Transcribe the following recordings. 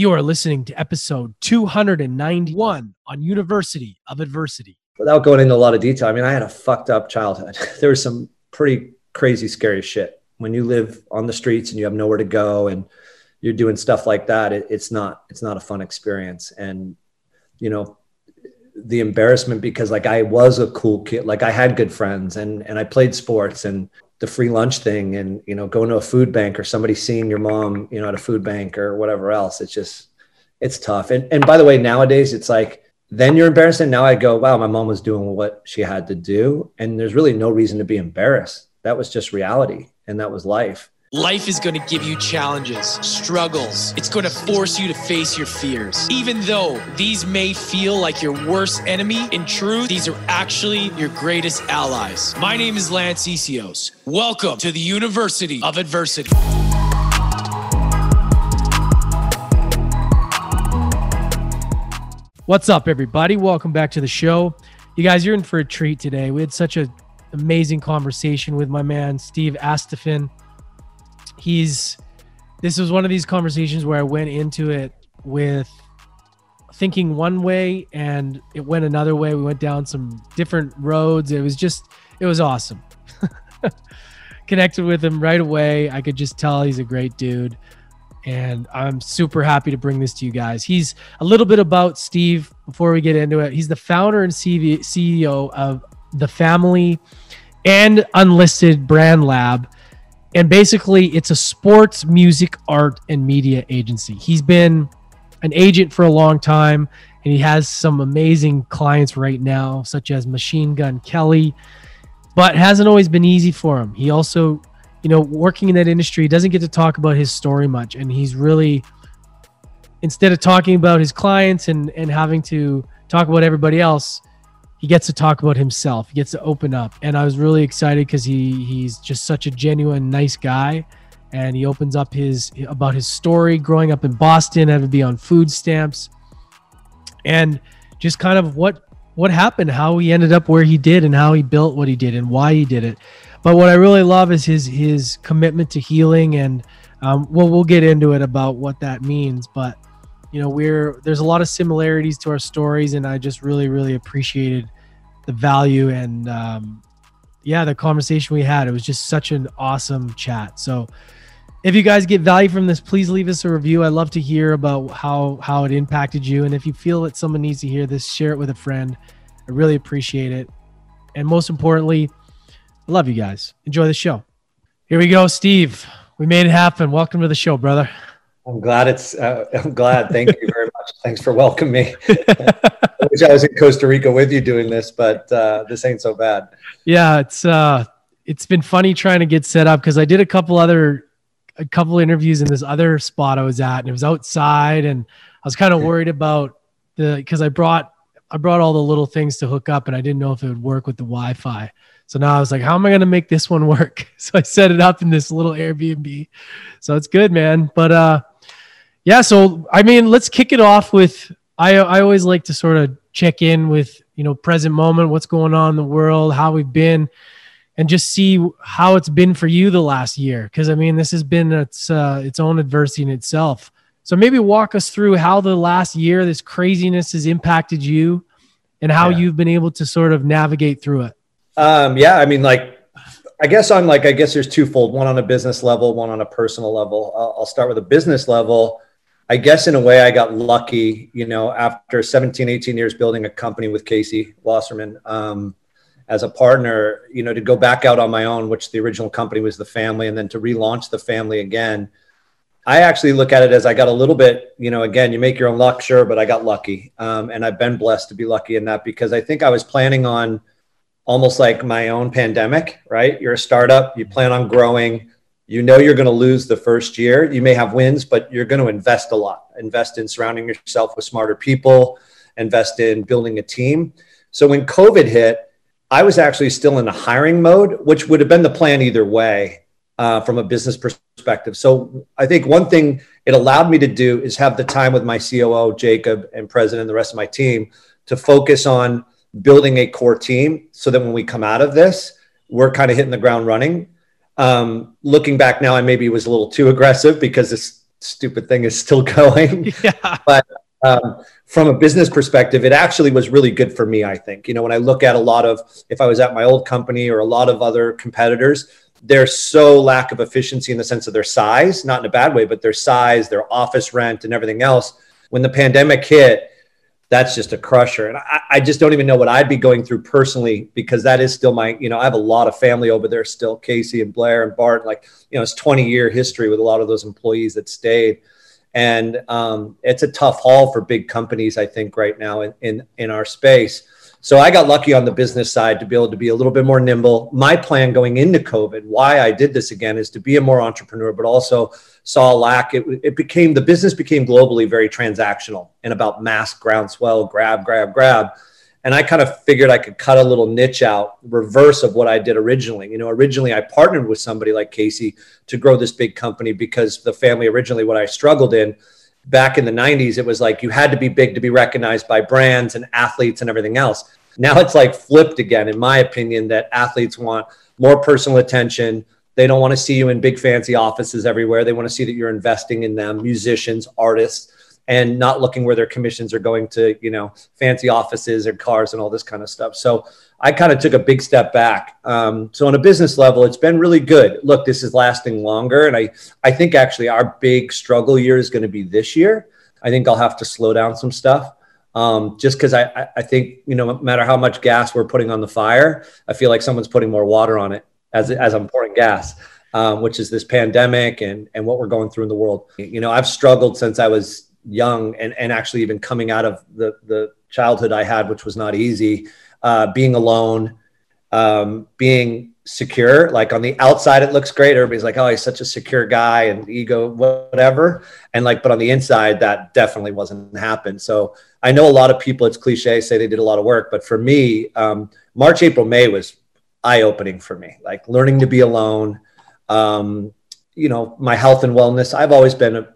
You are listening to episode 291 on University of Adversity. Without going into a lot of detail, I mean, I had a fucked up childhood. there was some pretty crazy, scary shit. When you live on the streets and you have nowhere to go and you're doing stuff like that, it, it's not it's not a fun experience. And you know, the embarrassment because like I was a cool kid, like I had good friends and and I played sports and the free lunch thing and you know going to a food bank or somebody seeing your mom you know at a food bank or whatever else it's just it's tough. And and by the way nowadays it's like then you're embarrassed and now i go wow my mom was doing what she had to do. And there's really no reason to be embarrassed. That was just reality and that was life Life is going to give you challenges, struggles. It's going to force you to face your fears. Even though these may feel like your worst enemy, in truth, these are actually your greatest allies. My name is Lance Essihos. Welcome to the University of Adversity. What's up, everybody? Welcome back to the show. You guys, you're in for a treat today. We had such an amazing conversation with my man, Steve Astephen he's this was one of these conversations where I went into it with thinking one way and it went another way. We went down some different roads. It was just it was awesome. Connected with him right away. I could just tell he's a great dude. And I'm super happy to bring this to you guys. He's a little bit about Steve before we get into it. He's the founder and CEO of the family and unlisted brand lab and basically it's a sports music art and media agency. He's been an agent for a long time and he has some amazing clients right now such as machine gun kelly but hasn't always been easy for him. He also you know working in that industry doesn't get to talk about his story much and he's really instead of talking about his clients and and having to talk about everybody else he gets to talk about himself. He gets to open up, and I was really excited because he he's just such a genuine, nice guy, and he opens up his about his story growing up in Boston, having to be on food stamps, and just kind of what what happened, how he ended up where he did, and how he built what he did, and why he did it. But what I really love is his his commitment to healing, and um, well, we'll get into it about what that means, but you know we're there's a lot of similarities to our stories and i just really really appreciated the value and um, yeah the conversation we had. It was just such an awesome chat. So if you guys get value from this please leave us a review. I love to hear about how how it impacted you. And if you feel that someone needs to hear this share it with a friend. I really appreciate it. And most importantly i love you guys. Enjoy the show. Here we go steve. We made it happen. Welcome to the show brother I'm glad it's. Uh, I'm glad. Thank you very much. Thanks for welcoming me. I wish I was in Costa Rica with you doing this, but uh, this ain't so bad. Yeah, it's uh, it's been funny trying to get set up because I did a couple other, a couple interviews in this other spot I was at, and it was outside, and I was kind of worried about the because I brought I brought all the little things to hook up, and I didn't know if it would work with the Wi-Fi. So now I was like, how am I going to make this one work? So I set it up in this little Airbnb. So it's good, man. But uh, yeah, so I mean, let's kick it off with I I always like to sort of check in with, you know, present moment, what's going on in the world, how we've been and just see how it's been for you the last year because I mean, this has been its uh, its own adversity in itself. So maybe walk us through how the last year this craziness has impacted you and how yeah. you've been able to sort of navigate through it. Um, yeah, I mean, like I guess on like I guess there's twofold: one on a business level, one on a personal level. I'll, I'll start with a business level. I guess in a way I got lucky, you know, after 17, 18 years building a company with Casey Wasserman um, as a partner, you know, to go back out on my own, which the original company was the family, and then to relaunch the family again. I actually look at it as I got a little bit, you know, again, you make your own luck, sure, but I got lucky. Um, and I've been blessed to be lucky in that because I think I was planning on almost like my own pandemic, right? You're a startup, you plan on growing you know you're going to lose the first year. You may have wins, but you're going to invest a lot. Invest in surrounding yourself with smarter people, invest in building a team. So when COVID hit, I was actually still in a hiring mode, which would have been the plan either way uh, from a business perspective. So I think one thing it allowed me to do is have the time with my COO, Jacob, and president, and the rest of my team to focus on building a core team so that when we come out of this, we're kind of hitting the ground running um, looking back now, I maybe was a little too aggressive because this stupid thing is still going. Yeah. But um, from a business perspective, it actually was really good for me. I think you know when I look at a lot of if I was at my old company or a lot of other competitors, they're so lack of efficiency in the sense of their size, not in a bad way, but their size, their office rent, and everything else. When the pandemic hit, that's just a crusher. And I, I, just don't even know what I'd be going through personally because that is still my, you know, I have a lot of family over there still, Casey and Blair and Bart. Like, you know, it's 20 year history with a lot of those employees that stayed. And um, it's a tough haul for big companies, I think, right now in, in, in our space. So I got lucky on the business side to be able to be a little bit more nimble. My plan going into COVID, why I did this again, is to be a more entrepreneur, but also saw a lack. It, it became the business became globally very transactional and about mass groundswell, grab, grab, grab. And I kind of figured I could cut a little niche out, reverse of what I did originally. You know, originally I partnered with somebody like Casey to grow this big company because the family originally what I struggled in back in the 90s, it was like you had to be big to be recognized by brands and athletes and everything else. Now it's like flipped again, in my opinion, that athletes want more personal attention. They don't want to see you in big fancy offices everywhere. They want to see that you're investing in them, musicians, artists, and not looking where their commissions are going to, you know, fancy offices or cars and all this kind of stuff. So I kind of took a big step back. Um, so on a business level, it's been really good. Look, this is lasting longer, and I I think actually our big struggle year is going to be this year. I think I'll have to slow down some stuff. Um, just because I, I think you know no matter how much gas we're putting on the fire, I feel like someone's putting more water on it as as I'm pouring gas, um, which is this pandemic and and what we're going through in the world. You know, I've struggled since I was young, and and actually even coming out of the the childhood I had, which was not easy uh, being alone, um, being secure. Like on the outside, it looks great. Everybody's like, "Oh, he's such a secure guy," and ego, whatever. And like, but on the inside, that definitely wasn't happen. So I know a lot of people. It's cliche say they did a lot of work, but for me, um, March, April, May was eye opening for me. Like learning to be alone. Um, you know, my health and wellness. I've always been a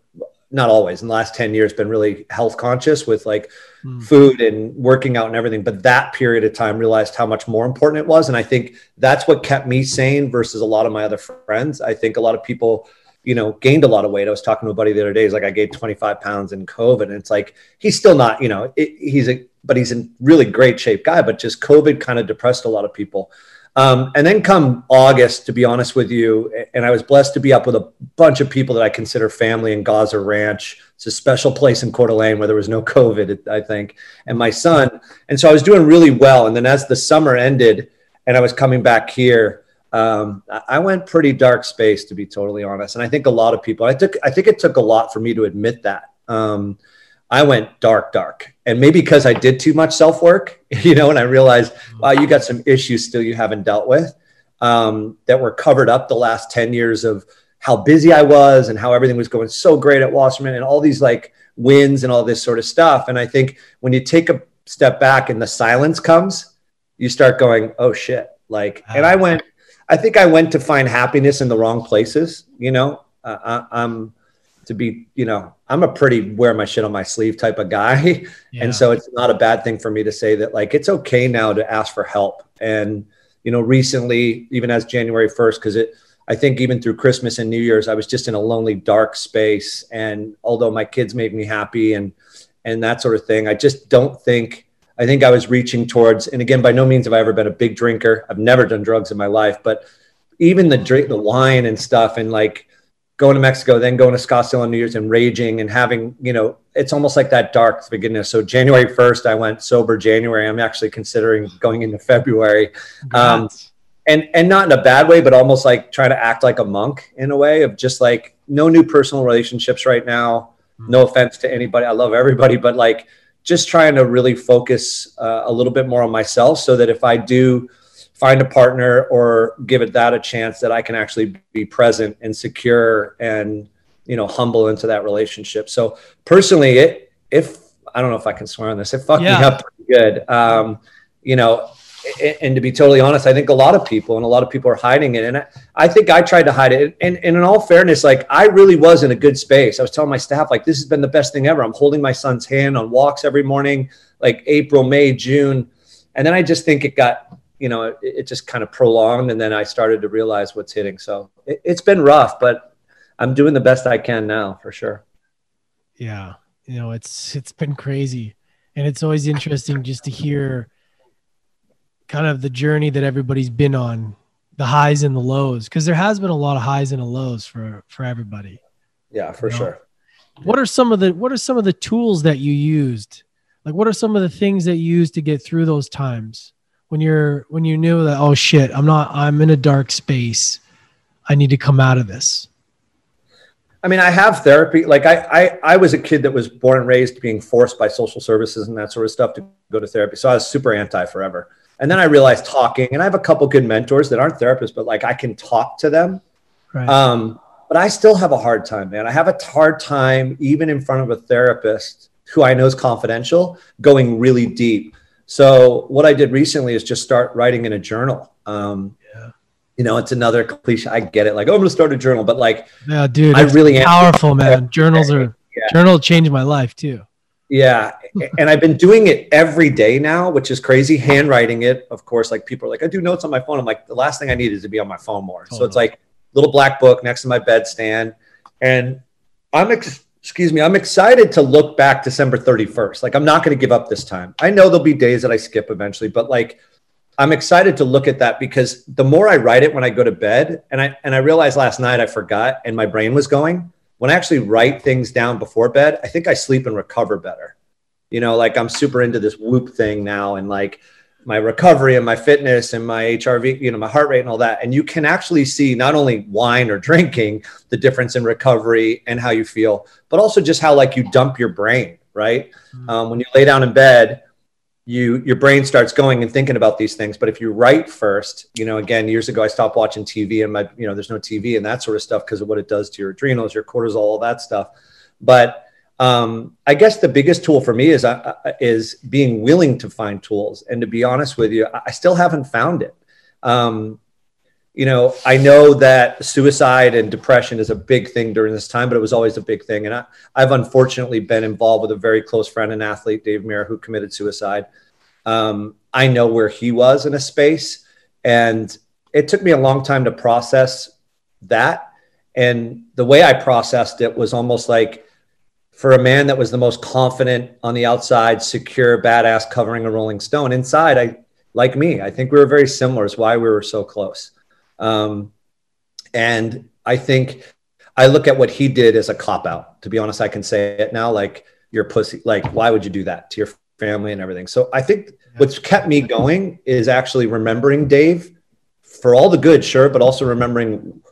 not always. In the last 10 years been really health conscious with like mm. food and working out and everything but that period of time realized how much more important it was and i think that's what kept me sane versus a lot of my other friends. I think a lot of people you know gained a lot of weight. I was talking to a buddy the other day he's like i gained 25 pounds in covid and it's like he's still not you know it, he's a but he's in really great shape guy but just covid kind of depressed a lot of people um, and then come August, to be honest with you, and I was blessed to be up with a bunch of people that I consider family in Gozzer Ranch. It's a special place in Coeur d'Alene where there was no COVID, I think, and my son. And so I was doing really well. And then as the summer ended and I was coming back here, um, I went pretty dark space, to be totally honest. And I think a lot of people, I took, I think it took a lot for me to admit that. Um, I went dark, dark. And maybe because I did too much self work, you know, and I realized, wow, you got some issues still you haven't dealt with um, that were covered up the last 10 years of how busy I was and how everything was going so great at Wasserman and all these like wins and all this sort of stuff. And I think when you take a step back and the silence comes, you start going, oh shit. Like, and I went, I think I went to find happiness in the wrong places, you know, uh, I, I'm, to be, you know, I'm a pretty wear my shit on my sleeve type of guy. Yeah. And so it's not a bad thing for me to say that like it's okay now to ask for help. And, you know, recently, even as January 1st, because it I think even through Christmas and New Year's, I was just in a lonely, dark space. And although my kids made me happy and and that sort of thing, I just don't think I think I was reaching towards, and again, by no means have I ever been a big drinker. I've never done drugs in my life, but even the drink, the wine and stuff, and like going to Mexico, then going to Scottsdale on New Year's and raging and having, you know, it's almost like that dark beginning. So January 1st, I went sober January. I'm actually considering going into February. Um, and, and not in a bad way, but almost like trying to act like a monk in a way of just like no new personal relationships right now. Mm-hmm. No offense to anybody. I love everybody, but like just trying to really focus uh, a little bit more on myself so that if I do, find a partner or give it that a chance that I can actually be present and secure and you know humble into that relationship. So personally, it if I don't know if I can swear on this, it fucked yeah. me up pretty good. Um, you know, and to be totally honest, I think a lot of people and a lot of people are hiding it. And I, I think I tried to hide it. And, and, in all fairness, like I really was in a good space. I was telling my staff, like, this has been the best thing ever. I'm holding my son's hand on walks every morning, like April, May, June. And then I just think it got you know, it, it, just kind of prolonged. And then I started to realize what's hitting. So it, has been rough, but I'm doing the best I can now for sure. Yeah. You know, it's it's been crazy. And it's always interesting just to hear kind of the journey that everybody's been on, the highs and the lows, because there has been a lot of highs and lows for for everybody. Yeah, for you know? sure. What are some of the what are some of the tools that you used? Like what are some of the things that you used to get through those times when you're when you knew that oh shit, I'm not I'm in a dark space. I need to come out of this. I mean, I have therapy. Like I, I, I was a kid that was born and raised being forced by social services and that sort of stuff to go to therapy. So I was super anti forever. And then I realized talking, and I have a couple good mentors that aren't therapists, but like I can talk to them. Right. Um, but I still have a hard time, man. I have a hard time, even in front of a therapist who I know is confidential, going really deep. So what I did recently is just start writing in a journal. Um, yeah. You know, it's another cliche. I get it. Like, oh, I'm going to start a journal, but like, yeah, dude, I really powerful, am. man. Journals are yeah. journal changed my life too. Yeah. and I've been doing it every day now, which is crazy. Handwriting it, of course, like people are like, I do notes on my phone. I'm like, the last thing I need is to be on my phone more. Totally. So it's like little black book next to my bedstand. And I'm, ex- excuse me, I'm excited to look back December 31st. Like, I'm not going to give up this time. I know there'll be days that I skip eventually, but like, I'm excited to look at that because the more I write it when I go to bed, and I and I realized last night I forgot and my brain was going when I actually write things down before bed, I think I sleep and recover better. You know, like I'm super into this whoop thing now and like my recovery and my fitness and my HRV, you know, my heart rate and all that. And you can actually see not only wine or drinking the difference in recovery and how you feel, but also just how like you dump your brain, right? Mm-hmm. Um, when you lay down in bed, you your brain starts going and thinking about these things but if you write first you know again years ago i stopped watching tv and my you know there's no tv and that sort of stuff because of what it does to your adrenals your cortisol all that stuff but um, i guess the biggest tool for me is uh, uh, is being willing to find tools and to be honest with you i still haven't found it um, you know i know that suicide and depression is a big thing during this time but it was always a big thing and I, i've unfortunately been involved with a very close friend and athlete dave Mirra who committed suicide um, I know where he was in a space. And it took me a long time to process that. And the way I processed it was almost like for a man that was the most confident on the outside, secure, badass, covering a Rolling Stone. Inside, I like me. I think we were very similar. Is why we were so close. Um, and I think I look at what he did as a cop out. To be honest, I can say it now. Like you're pussy. Like why would you do that to your family and everything. So I think what's kept me going is actually remembering Dave for all the good, sure, but also remembering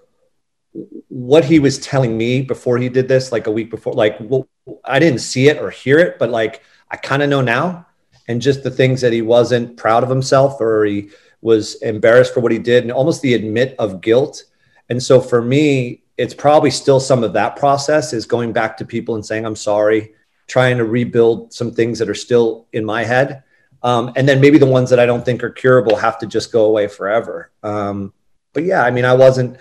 what he was telling me before he did this, like a week before. Like, well, I didn't see it or hear it, but like I kind of know now. And just the things that he wasn't proud of himself or he was embarrassed for what he did, and almost the admit of guilt. And so for me, it's probably still some of that process is going back to people and saying, I'm sorry trying to rebuild some things that are still in my head. Um, and then maybe the ones that I don't think are curable have to just go away forever. Um, but yeah, I mean, I wasn't,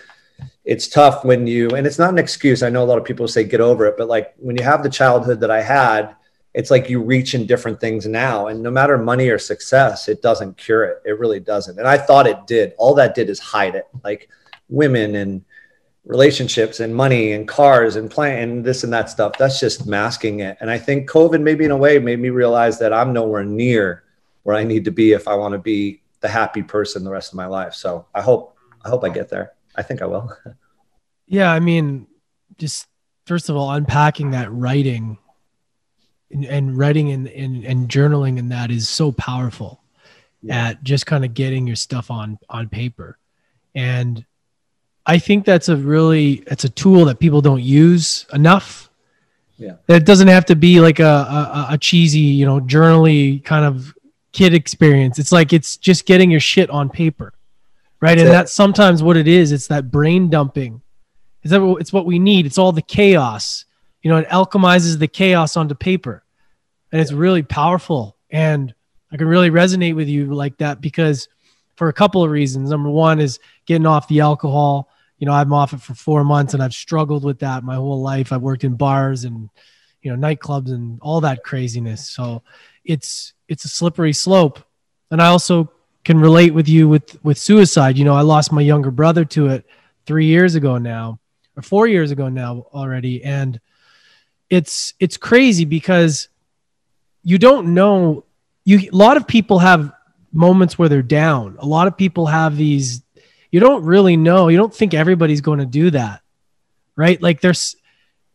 it's tough when you, and it's not an excuse. I know a lot of people say get over it, but like when you have the childhood that I had, it's like you reach in different things now. And no matter money or success, it doesn't cure it. It really doesn't. And I thought it did. All that did is hide it. Like women and relationships and money and cars and plan and this and that stuff. That's just masking it. And I think COVID maybe in a way made me realize that I'm nowhere near where I need to be if I want to be the happy person the rest of my life. So I hope I hope I get there. I think I will. yeah, I mean, just first of all, unpacking that writing and, and writing and, and, and journaling and that is so powerful yeah. at just kind of getting your stuff on on paper. And I think that's a really it's a tool that people don't use enough. Yeah. That doesn't have to be like a, a, a cheesy, you know, journally kind of kid experience. It's like it's just getting your shit on paper. Right. That's and it. that's sometimes what it is. It's that brain dumping. Is that it's what we need? It's all the chaos. You know, it alchemizes the chaos onto paper. And it's really powerful. And I can really resonate with you like that because for a couple of reasons. Number one is getting off the alcohol you know, I'm off it for four months and I've struggled with that my whole life. I've worked in bars and, you know, nightclubs and all that craziness. So it's, it's a slippery slope. And I also can relate with you with, with suicide. You know, I lost my younger brother to it three years ago now, or four years ago now already, and it's it's crazy because you don't know. You a lot of people have moments where they're down. A lot of people have these. You don't really know. You don't think everybody's going to do that, right? Like there's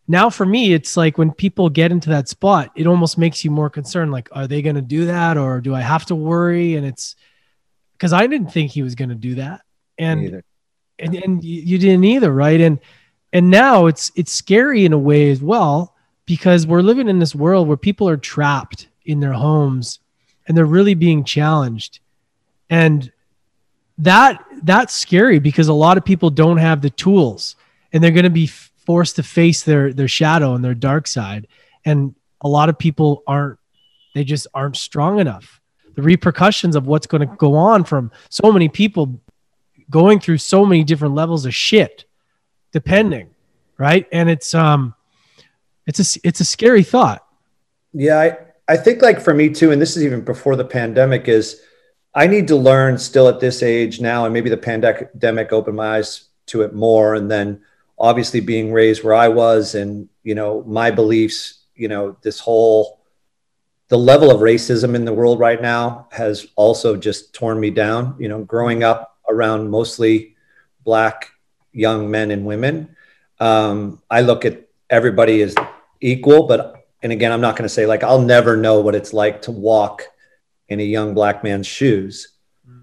now for me, it's like when people get into that spot, it almost makes you more concerned. Like, are they going to do that, or do I have to worry? And it's because I didn't think he was going to do that, and and and you didn't either, right? And and now it's it's scary in a way as well because we're living in this world where people are trapped in their homes and they're really being challenged, and that that's scary because a lot of people don't have the tools and they're going to be forced to face their their shadow and their dark side. And a lot of people aren't they just aren't strong enough the repercussions of what's going to go on from so many people going through so many different levels of shit depending right? And it's um it's a it's a scary thought. Yeah i i think like for me too and this is even before the pandemic is i need to learn still at this age now and maybe the pandemic opened my eyes to it more and then obviously being raised where I was and, you know, my beliefs, you know, this whole, the level of racism in the world right now has also just torn me down. You know, growing up around mostly black young men and women, um, I look at everybody as equal, but, and again, I'm not going to say like, I'll never know what it's like to walk in a young black man's shoes.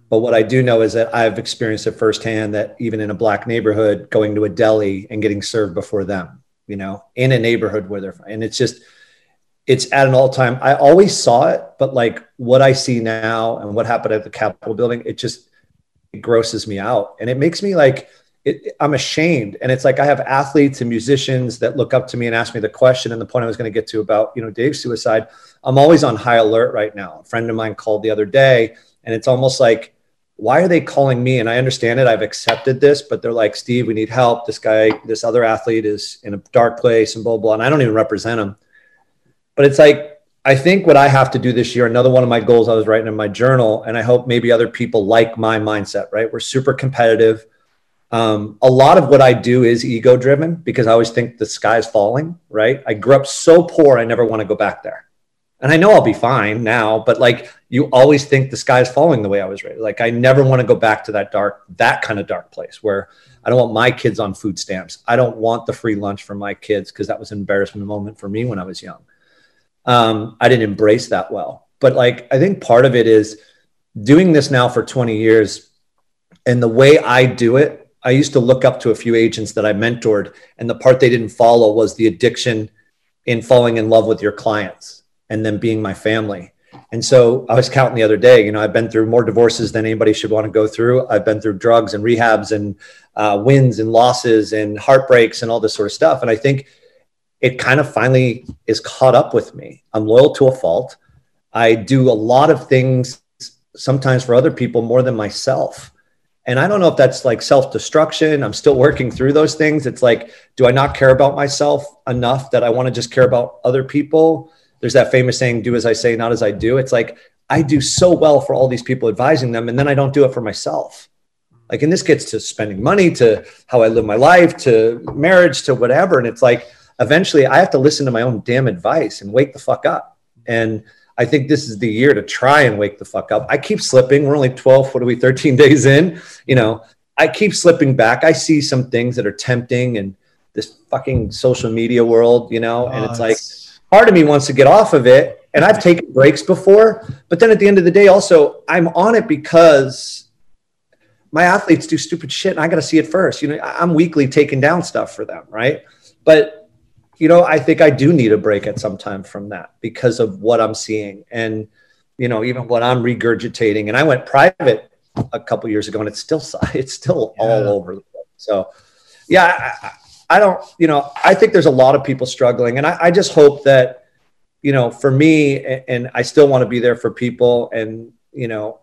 But what I do know is that I've experienced it firsthand that even in a black neighborhood, going to a deli and getting served before them, you know, in a neighborhood where they're, and it's just, it's at an all time. I always saw it, but like what I see now and what happened at the Capitol building, it just it grosses me out. And it makes me like, it, I'm ashamed. And it's like I have athletes and musicians that look up to me and ask me the question. And the point I was going to get to about, you know, Dave's suicide, I'm always on high alert right now. A friend of mine called the other day, and it's almost like, why are they calling me? And I understand it. I've accepted this, but they're like, Steve, we need help. This guy, this other athlete is in a dark place and blah, blah. And I don't even represent him. But it's like, I think what I have to do this year, another one of my goals I was writing in my journal, and I hope maybe other people like my mindset, right? We're super competitive. Um, a lot of what I do is ego driven because I always think the sky's falling, right? I grew up so poor, I never want to go back there and I know I'll be fine now, but like you always think the sky is falling the way I was raised. Like I never want to go back to that dark, that kind of dark place where I don't want my kids on food stamps. I don't want the free lunch for my kids because that was an embarrassment moment for me when I was young. Um, I didn't embrace that well, but like I think part of it is doing this now for 20 years, and the way I do it. I used to look up to a few agents that I mentored, and the part they didn't follow was the addiction in falling in love with your clients and then being my family. And so I was counting the other day, you know, I've been through more divorces than anybody should want to go through. I've been through drugs and rehabs and uh, wins and losses and heartbreaks and all this sort of stuff. And I think it kind of finally is caught up with me. I'm loyal to a fault. I do a lot of things sometimes for other people more than myself. And I don't know if that's like self destruction. I'm still working through those things. It's like, do I not care about myself enough that I want to just care about other people? there's that famous saying, do as I say, not as I do. It's like I do so well for all these people advising them, and then I don't do it for myself. Like, and this gets to spending money, to how I live my life, to marriage, to whatever. And it's like eventually I have to listen to my own damn advice and wake the fuck up. And I think this is the year to try and wake the fuck up. I keep slipping. We're only 12, what are we, 13 days in? You know, I keep slipping back. I see some things that are tempting and this fucking social media world, you know, and it's oh, like, part of me wants to get off of it and I've taken breaks before, but then at the end of the day, also I'm on it because my athletes do stupid shit and I got to see it first. You know, I'm weekly taking down stuff for them, right? But you know, I think I do need a break at some time from that because of what I'm seeing and you know, even what I'm regurgitating. And I went private a couple years ago, and it's still it's still yeah. all over the place. So, yeah, I, I don't, you know, I think there's a lot of people struggling, and I, I just hope that, you know, for me, and I still want to be there for people, and you know,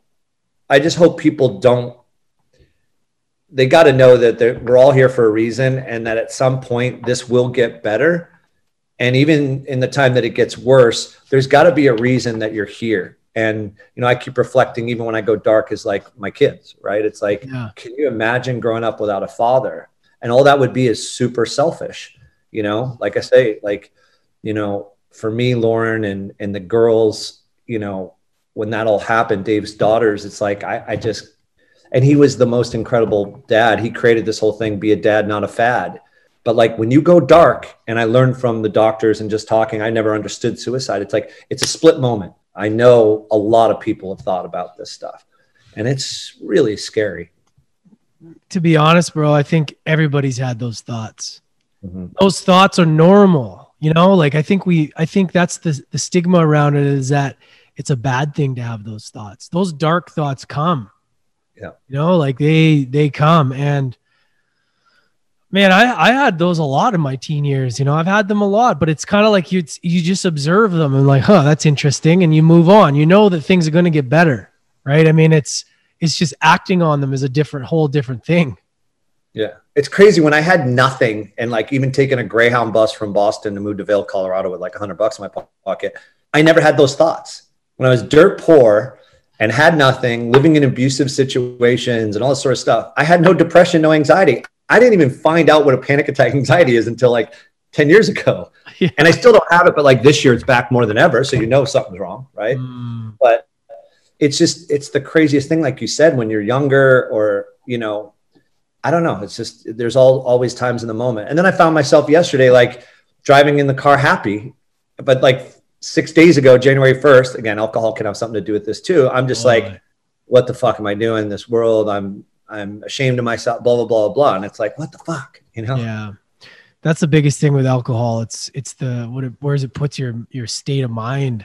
I just hope people don't. They got to know that we're all here for a reason, and that at some point this will get better. And even in the time that it gets worse, there's got to be a reason that you're here. And you know, I keep reflecting, even when I go dark, is like my kids, right? It's like, yeah. can you imagine growing up without a father? and all that would be is super selfish you know like i say like you know for me lauren and and the girls you know when that all happened dave's daughters it's like i i just and he was the most incredible dad he created this whole thing be a dad not a fad but like when you go dark and i learned from the doctors and just talking i never understood suicide. It's like it's a split moment. I know a lot of people have thought about this stuff and it's really scary. To be honest bro i think everybody's had those thoughts. Mm-hmm. those thoughts are normal you know? Like i think we i think that's the the stigma around it is that it's a bad thing to have those thoughts. Those dark thoughts come. Yeah. You know like they they come. And man i i had those a lot in my teen years you know i've had them a lot but it's kind of like you you just observe them and like huh that's interesting and you move on. You know that things are going to get better right? I mean it's it's just acting on them is a different whole different thing. Yeah. It's crazy when i had nothing and like even taking a greyhound bus from boston to move to vail colorado with like 100 bucks in my pocket i never had those thoughts. When i was dirt poor and had nothing living in abusive situations and all this sort of stuff i had no depression no anxiety i didn't even find out what a panic attack anxiety is until like 10 years ago. Yeah. and i still don't have it but like this year it's back more than ever so you know something's wrong right? Mm. but it's just it's the craziest thing like you said when you're younger or you know i don't know it's just there's all always times in the moment. And then i found myself yesterday like driving in the car happy but like six days ago january 1st again alcohol can have something to do with this too i'm just oh, like what the fuck am i doing in this world? I'm i'm ashamed of myself blah blah blah blah and it's like what the fuck you know yeah that's the biggest thing with alcohol it's it's the what it where's it puts your your state of mind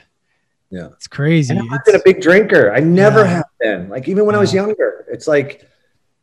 yeah. It's crazy. And I've been a big drinker. I never yeah. have been. Like even when yeah. I was younger, it's like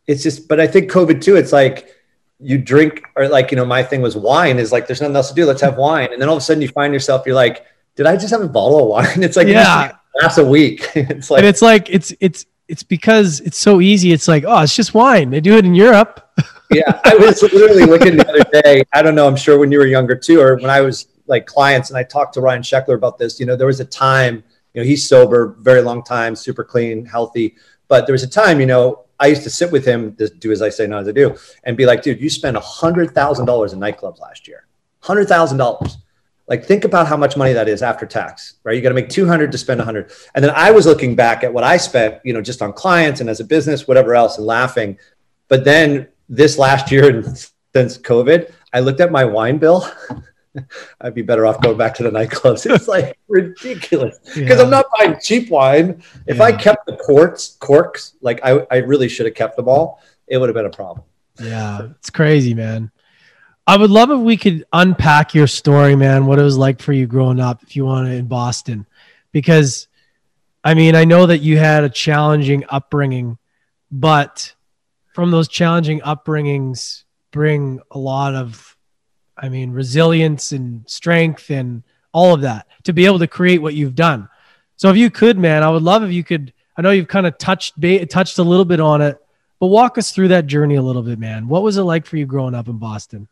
it's just but I think COVID too, it's like you drink or like, you know, my thing was wine is like there's nothing else to do. Let's have wine. And then all of a sudden you find yourself, you're like, did I just have a bottle of wine? It's like yeah, that's a week. it's like and it's like it's it's it's because it's so easy. It's like, oh, it's just wine. They do it in Europe. yeah. I was literally looking the other day. I don't know, I'm sure when you were younger too, or when I was like clients and I talked to Ryan Sheckler about this, you know, there was a time, you know, he's sober, very long time, super clean, healthy. But there was a time, you know, I used to sit with him, to do as I say, not as I do, and be like, dude, you spent a hundred thousand dollars in nightclubs last year. Hundred thousand dollars. Like think about how much money that is after tax, right? You got to make 200 to spend 100. And then I was looking back at what I spent, you know, just on clients and as a business, whatever else, and laughing. But then this last year and since COVID, I looked at my wine bill I'd be better off going back to the nightclubs. It's like ridiculous because yeah. I'm not buying cheap wine. If yeah. I kept the corks, corks, like I, I really should have kept them all, it would have been a problem. Yeah, it's crazy, man. I would love if we could unpack your story, man. What it was like for you growing up, if you want to, in Boston, because I mean, I know that you had a challenging upbringing, but from those challenging upbringings bring a lot of I mean, resilience and strength and all of that to be able to create what you've done. So if you could, man, I would love if you could. I know you've kind of touched touched a little bit on it, but walk us through that journey a little bit, man. What was it like for you growing up in Boston?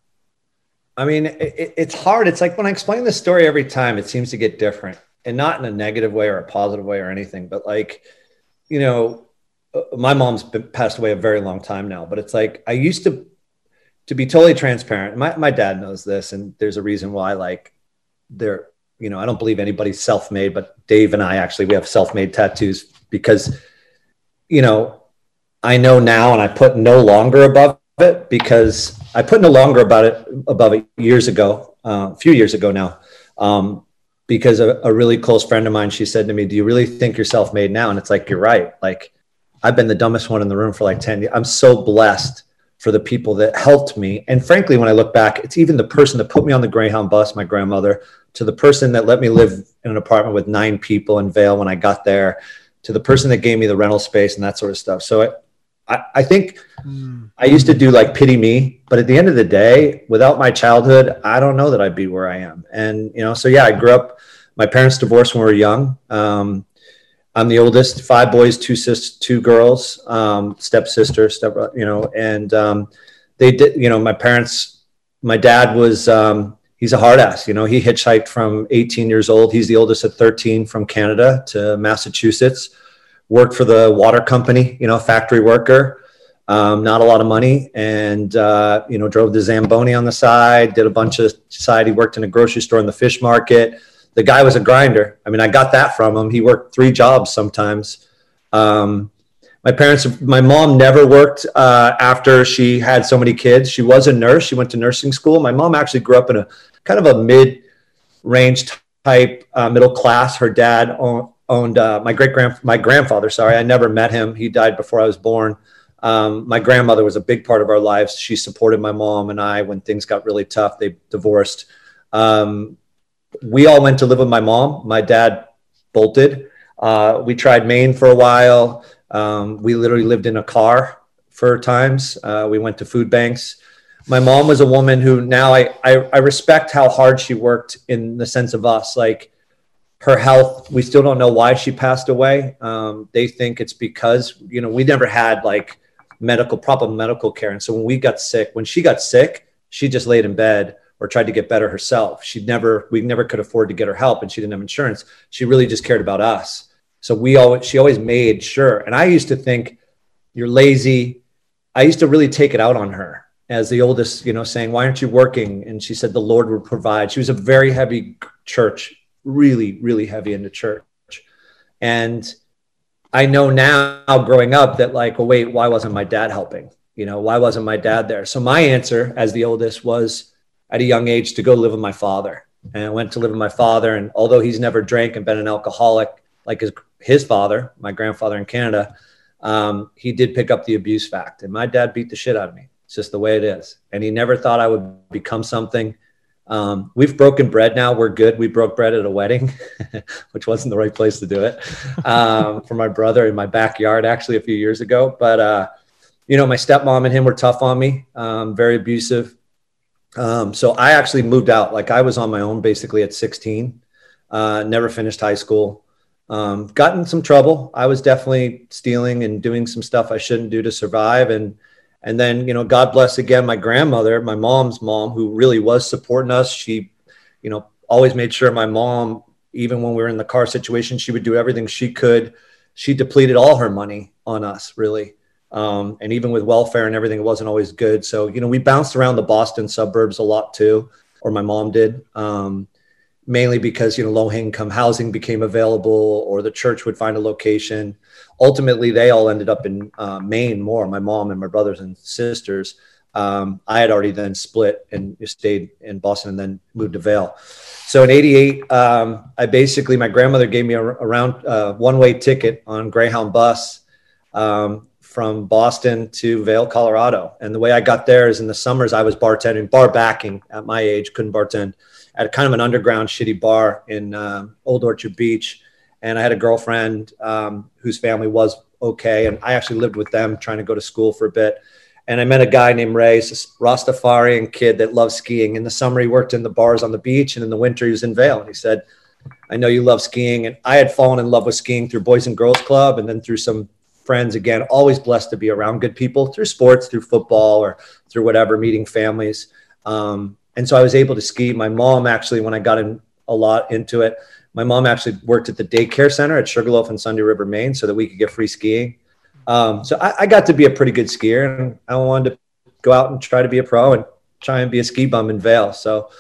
I mean, it, it's hard. It's like when I explain this story every time, it seems to get different, and not in a negative way or a positive way or anything. But like, you know, uh, my mom's been passed away a very long time now. But it's like I used to to be totally transparent, my, my dad knows this, and there's a reason why, like, there, you know, I don't believe anybody's self made, but Dave and I actually, we have self made tattoos because, you know, I know now and I put no longer above it because I put no longer about it above it years ago, uh, a few years ago now. Um, because a, a really close friend of mine, she said to me, Do you really think you're self made now? And it's like, You're right. Like, I've been the dumbest one in the room for like 10 years. I'm so blessed for the people that helped me. And frankly, when I look back, it's even the person that put me on the Greyhound bus, my grandmother, to the person that let me live in an apartment with nine people in Vail when I got there, to the person that gave me the rental space and that sort of stuff. So I, I think mm. I used to do like pity me, but at the end of the day, without my childhood, I don't know that I'd be where I am. And, you know, so yeah, I grew up, my parents divorced when we were young. Um, I'm the oldest, five boys, two sisters, two girls, um, stepsister, step, you know, and um, they did, you know, my parents, my dad was, um, he's a hard ass, you know, he hitchhiked from 18 years old. He's the oldest at 13 from Canada to Massachusetts, worked for the water company, you know, factory worker. um, not a lot of money, and uh, you know, drove the Zamboni on the side, did a bunch of side. He worked in a grocery store in the fish market. The guy was a grinder. I mean, I got that from him. He worked three jobs sometimes. Um, my parents, my mom never worked uh, after she had so many kids. She was a nurse. She went to nursing school. My mom actually grew up in a kind of a mid-range type uh, middle class. Her dad owned, owned uh, my great grand my grandfather. Sorry, I never met him. He died before I was born. Um, my grandmother was a big part of our lives. She supported my mom and I when things got really tough. They divorced. Um, we all went to live with my mom. My dad bolted. Uh, we tried Maine for a while. Um, we literally lived in a car for times. Uh, we went to food banks. My mom was a woman who now I, I, I respect how hard she worked in the sense of us. Like her health, we still don't know why she passed away. Um, they think it's because you know we never had like medical proper medical care, and so when we got sick, when she got sick, she just laid in bed or tried to get better herself. She never, we never could afford to get her help, and she didn't have insurance. She really just cared about us. So we always, she always made sure. And I used to think, you're lazy. I used to really take it out on her as the oldest, you know, saying, why aren't you working? And she said, the Lord would provide. She was a very heavy church, really, really heavy into church. And I know now growing up that like, oh, wait, why wasn't my dad helping? You know, why wasn't my dad there? So my answer as the oldest was at a young age to go live with my father. And I went to live with my father. And although he's never drank and been an alcoholic like his his father, my grandfather in Canada, um, he did pick up the abuse fact. And my dad beat the shit out of me. It's just the way it is. And he never thought I would become something. Um, we've broken bread now. We're good. We broke bread at a wedding, which wasn't the right place to do it um, for my brother in my backyard, actually, a few years ago. But, uh, you know, my stepmom and him were tough on me, um, very abusive. Um, so I actually moved out. Like I was on my own basically at 16, uh, never finished high school um, got in some trouble. I was definitely stealing and doing some stuff I shouldn't do to survive. And and then you know, God bless again my grandmother, my mom's mom, who really was supporting us. She, you know, always made sure my mom, even when we were in the car situation, she would do everything she could. She depleted all her money on us, really. Um, and even with welfare and everything, it wasn't always good. So you know, we bounced around the Boston suburbs a lot too, or my mom did. Um, mainly because you know low income housing became available or the church would find a location. Ultimately they all ended up in uh, maine more my mom and my brothers and sisters. Um, i had already then split and stayed in boston and then moved to vail so in 88 um, i basically my grandmother gave me a, round uh, one way ticket on greyhound bus um, from boston to Vail, colorado. And the way i got there is in the summers i was bartending bar backing at my age couldn't bartend at kind of an underground shitty bar in uh, Old Orchard Beach. And I had a girlfriend um, whose family was okay. And I actually lived with them trying to go to school for a bit. And I met a guy named Ray, a Rastafarian kid that loves skiing. In the summer, he worked in the bars on the beach. And in the winter, he was in Vail. And he said, I know you love skiing. And I had fallen in love with skiing through Boys and Girls Club and then through some friends. Again, always blessed to be around good people through sports, through football, or through whatever, meeting families. Um, and so I was able to ski. My mom actually, when I got in a lot into it, my mom actually worked at the daycare center at Sugarloaf and Sunday River, Maine, so that we could get free skiing. Um, so I, I, got to be a pretty good skier, and I wanted to go out and try to be a pro and try and be a ski bum in Vail. So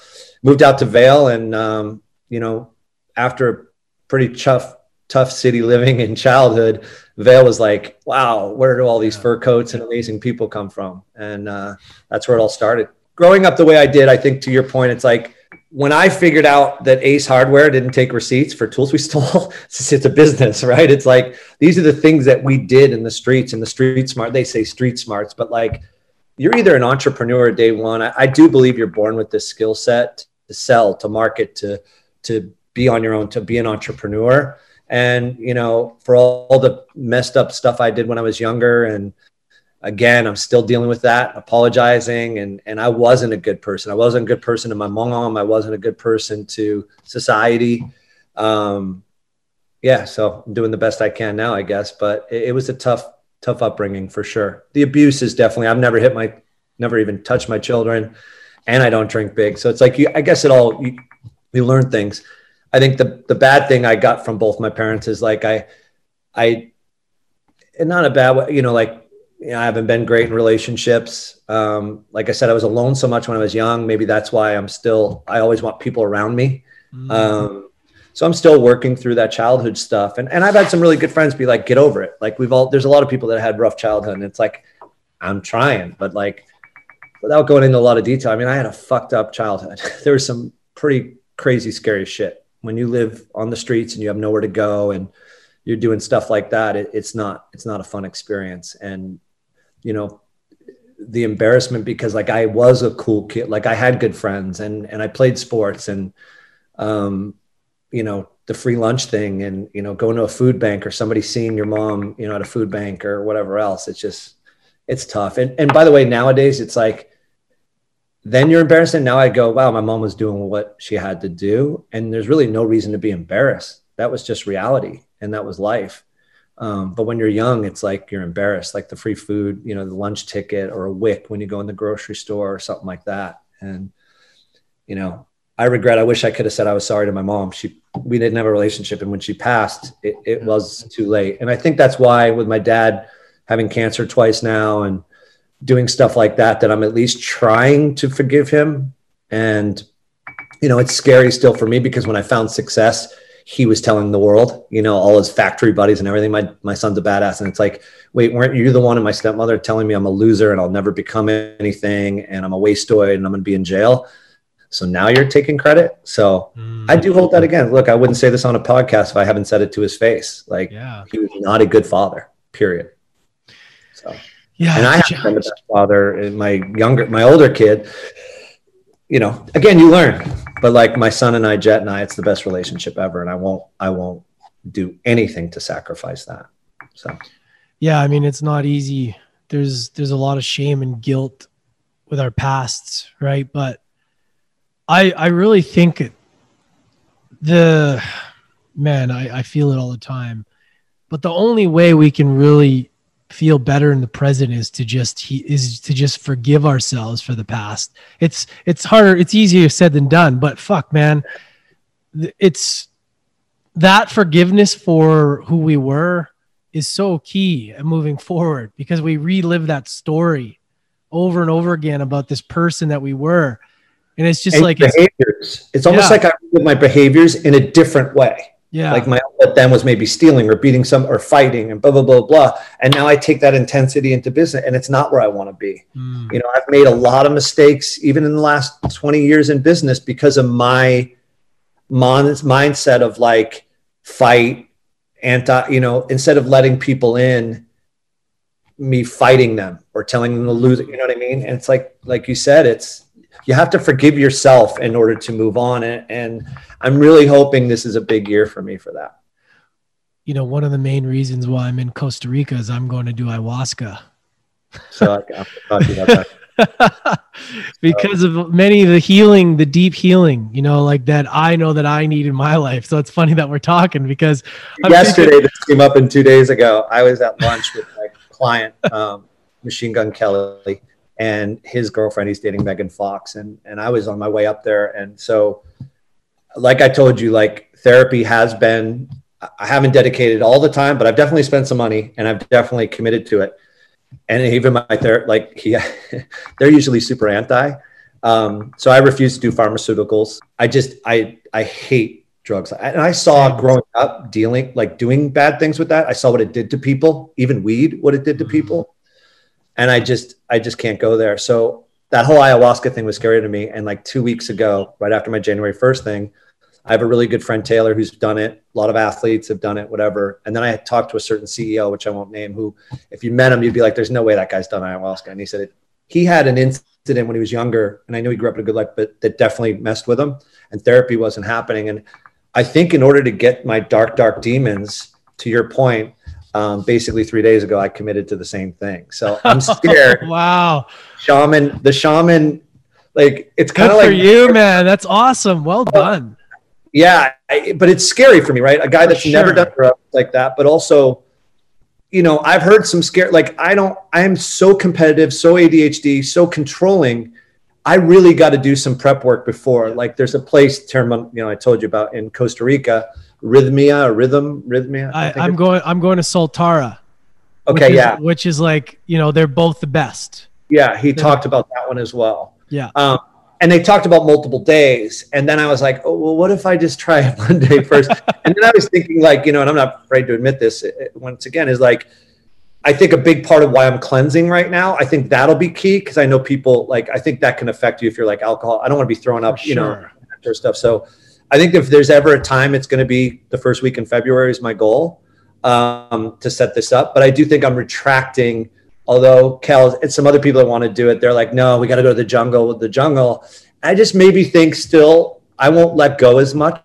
moved out to Vail, and um, you know, after a pretty tough, tough city living in childhood, Vail was like, wow, where do all these fur coats and amazing people come from? And uh, that's where it all started growing up the way I did, I think to your point, it's like when I figured out that Ace Hardware didn't take receipts for tools we stole, it's a business, right? It's like these are the things that we did in the streets and the street smart. They say street smarts, but like you're either an entrepreneur day one. I, I do believe you're born with this skill set to sell, to market, to to be on your own, to be an entrepreneur. And you know, for all, all the messed up stuff I did when I was younger and again, I'm still dealing with that, apologizing. And, and I wasn't a good person. I wasn't a good person to my mom. I wasn't a good person to society. Um, yeah, so I'm doing the best I can now, I guess. But it, it was a tough, tough upbringing for sure. The abuse is definitely, I've never hit my, never even touched my children and I don't drink big. So it's like, you, I guess it all, you, you learn things. I think the, the bad thing I got from both my parents is like, I, I, and not a bad way, you know, like you know, I haven't been great in relationships. Um, like I said, I was alone so much when I was young. Maybe that's why I'm still, I always want people around me. Mm-hmm. Um, so I'm still working through that childhood stuff. And, and I've had some really good friends be like, get over it. Like we've all, there's a lot of people that had rough childhood and it's like, I'm trying, but like, without going into a lot of detail, I mean, I had a fucked up childhood. there was some pretty crazy, scary shit when you live on the streets and you have nowhere to go and you're doing stuff like that. It, it's not, it's not a fun experience. And you know the embarrassment because like I was a cool kid, like I had good friends and and I played sports and um you know the free lunch thing and you know going to a food bank or somebody seeing your mom you know at a food bank or whatever else it's just it's tough. And and by the way nowadays it's like then you're embarrassed and now I go wow my mom was doing what she had to do and there's really no reason to be embarrassed. That was just reality and that was life um, but when you're young, it's like you're embarrassed, like the free food, you know, the lunch ticket or a WIC when you go in the grocery store or something like that. And, you know, I regret, I wish I could have said I was sorry to my mom. She, we didn't have a relationship. And when she passed, it, it was too late. And I think that's why with my dad having cancer twice now and doing stuff like that, that I'm at least trying to forgive him. And, you know, it's scary still for me because when I found success, he was telling the world, you know, all his factory buddies and everything. My my son's a badass, and it's like, wait, weren't you the one and my stepmother telling me I'm a loser and I'll never become anything and I'm a wasteoid and I'm gonna be in jail? So now you're taking credit. So mm. I do hold that again. Look, I wouldn't say this on a podcast if I haven't said it to his face. Like yeah. he was not a good father. Period. So yeah, and I have been best father. My younger, my older kid, you know, again, you learn. But like my son and I, Jet and I, it's the best relationship ever, and I won't, I won't do anything to sacrifice that. So, yeah, I mean, it's not easy. There's there's a lot of shame and guilt with our pasts, right? But I I really think it, the man, I, I feel it all the time. But the only way we can really feel better in the present is to just he is to just forgive ourselves for the past. It's it's harder it's easier said than done but fuck man. It's that forgiveness for who we were is so key and moving forward because we relive that story over and over again about this person that we were. And it's just and like behaviors. It's, it's almost yeah. like i live my behaviors in a different way yeah. Like my outlet then was maybe stealing or beating some or fighting and blah, blah, blah, blah. And now I take that intensity into business and it's not where I want to be. Mm. You know, I've made a lot of mistakes even in the last 20 years in business because of my mindset of like fight, anti, you know, instead of letting people in, me fighting them or telling them to lose it. You know what I mean? And it's like, like you said, it's, you have to forgive yourself in order to move on. And, and I'm really hoping this is a big year for me for that. You know, one of the main reasons why I'm in Costa Rica is I'm going to do ayahuasca. So I, talk about that. because of many of the healing, the deep healing, you know, like that I know that I need in my life. So it's funny that we're talking because I'm yesterday thinking- this came up and two days ago. I was at lunch with my client, um, Machine Gun Kelly, and his girlfriend. He's dating Megan Fox, and and I was on my way up there, and so, like I told you, like therapy has been. I haven't dedicated all the time, but I've definitely spent some money, and I've definitely committed to it. And even my therapist, like he, they're usually super anti. Um, so I refuse to do pharmaceuticals. I just I I hate drugs. And I saw growing up dealing like doing bad things with that. I saw what it did to people, even weed, what it did to people and I just I just can't go there. So that whole ayahuasca thing was scary to me. And like two weeks ago, right after my January first thing, I have a really good friend Taylor who's done it. A lot of athletes have done it, whatever. And then I talked to a certain CEO, which I won't name, who, if you met him, you'd be like, "There's no way that guy's done ayahuasca." And he said it, he had an incident when he was younger, and I know he grew up in a good life, but that definitely messed with him. And therapy wasn't happening. And I think in order to get my dark, dark demons, to your point, um, basically three days ago, I committed to the same thing. So I'm scared. wow. Shaman, the shaman, like it's kind of like for you, man. That's awesome. Well done. Yeah, I, but it's scary for me, right? A guy that's sure. never done drugs like that, but also, you know, I've heard some scare. Like I don't, I am so competitive, so ADHD, so controlling. I really got to do some prep work before. Like there's a place, term, you know, I told you about in Costa Rica Rythmia or rhythm Rythmia. I, am going. I'm going to Soltara. Okay, which is, yeah, which is like you know they're both the best. yeah. He talked about that one as well. Yeah, Um, and they talked about multiple days, and then I was like, oh, well, what if I just try it one day first? and then I was thinking, like, you know, and I'm not afraid to admit this it- it- once again, is like, I think a big part of why I'm cleansing right now, I think that'll be key because I know people like I think that can affect you if you're like alcohol. I don't want to be throwing up, For you know, sure. stuff. So I think if there's ever a time, it's going to be the first week in February is my goal um, to set this up. But I do think I'm retracting. Although Kel and some other people that want to do it, they're like, no, we got to go to the jungle with the jungle. I just maybe think still I won't let go as much.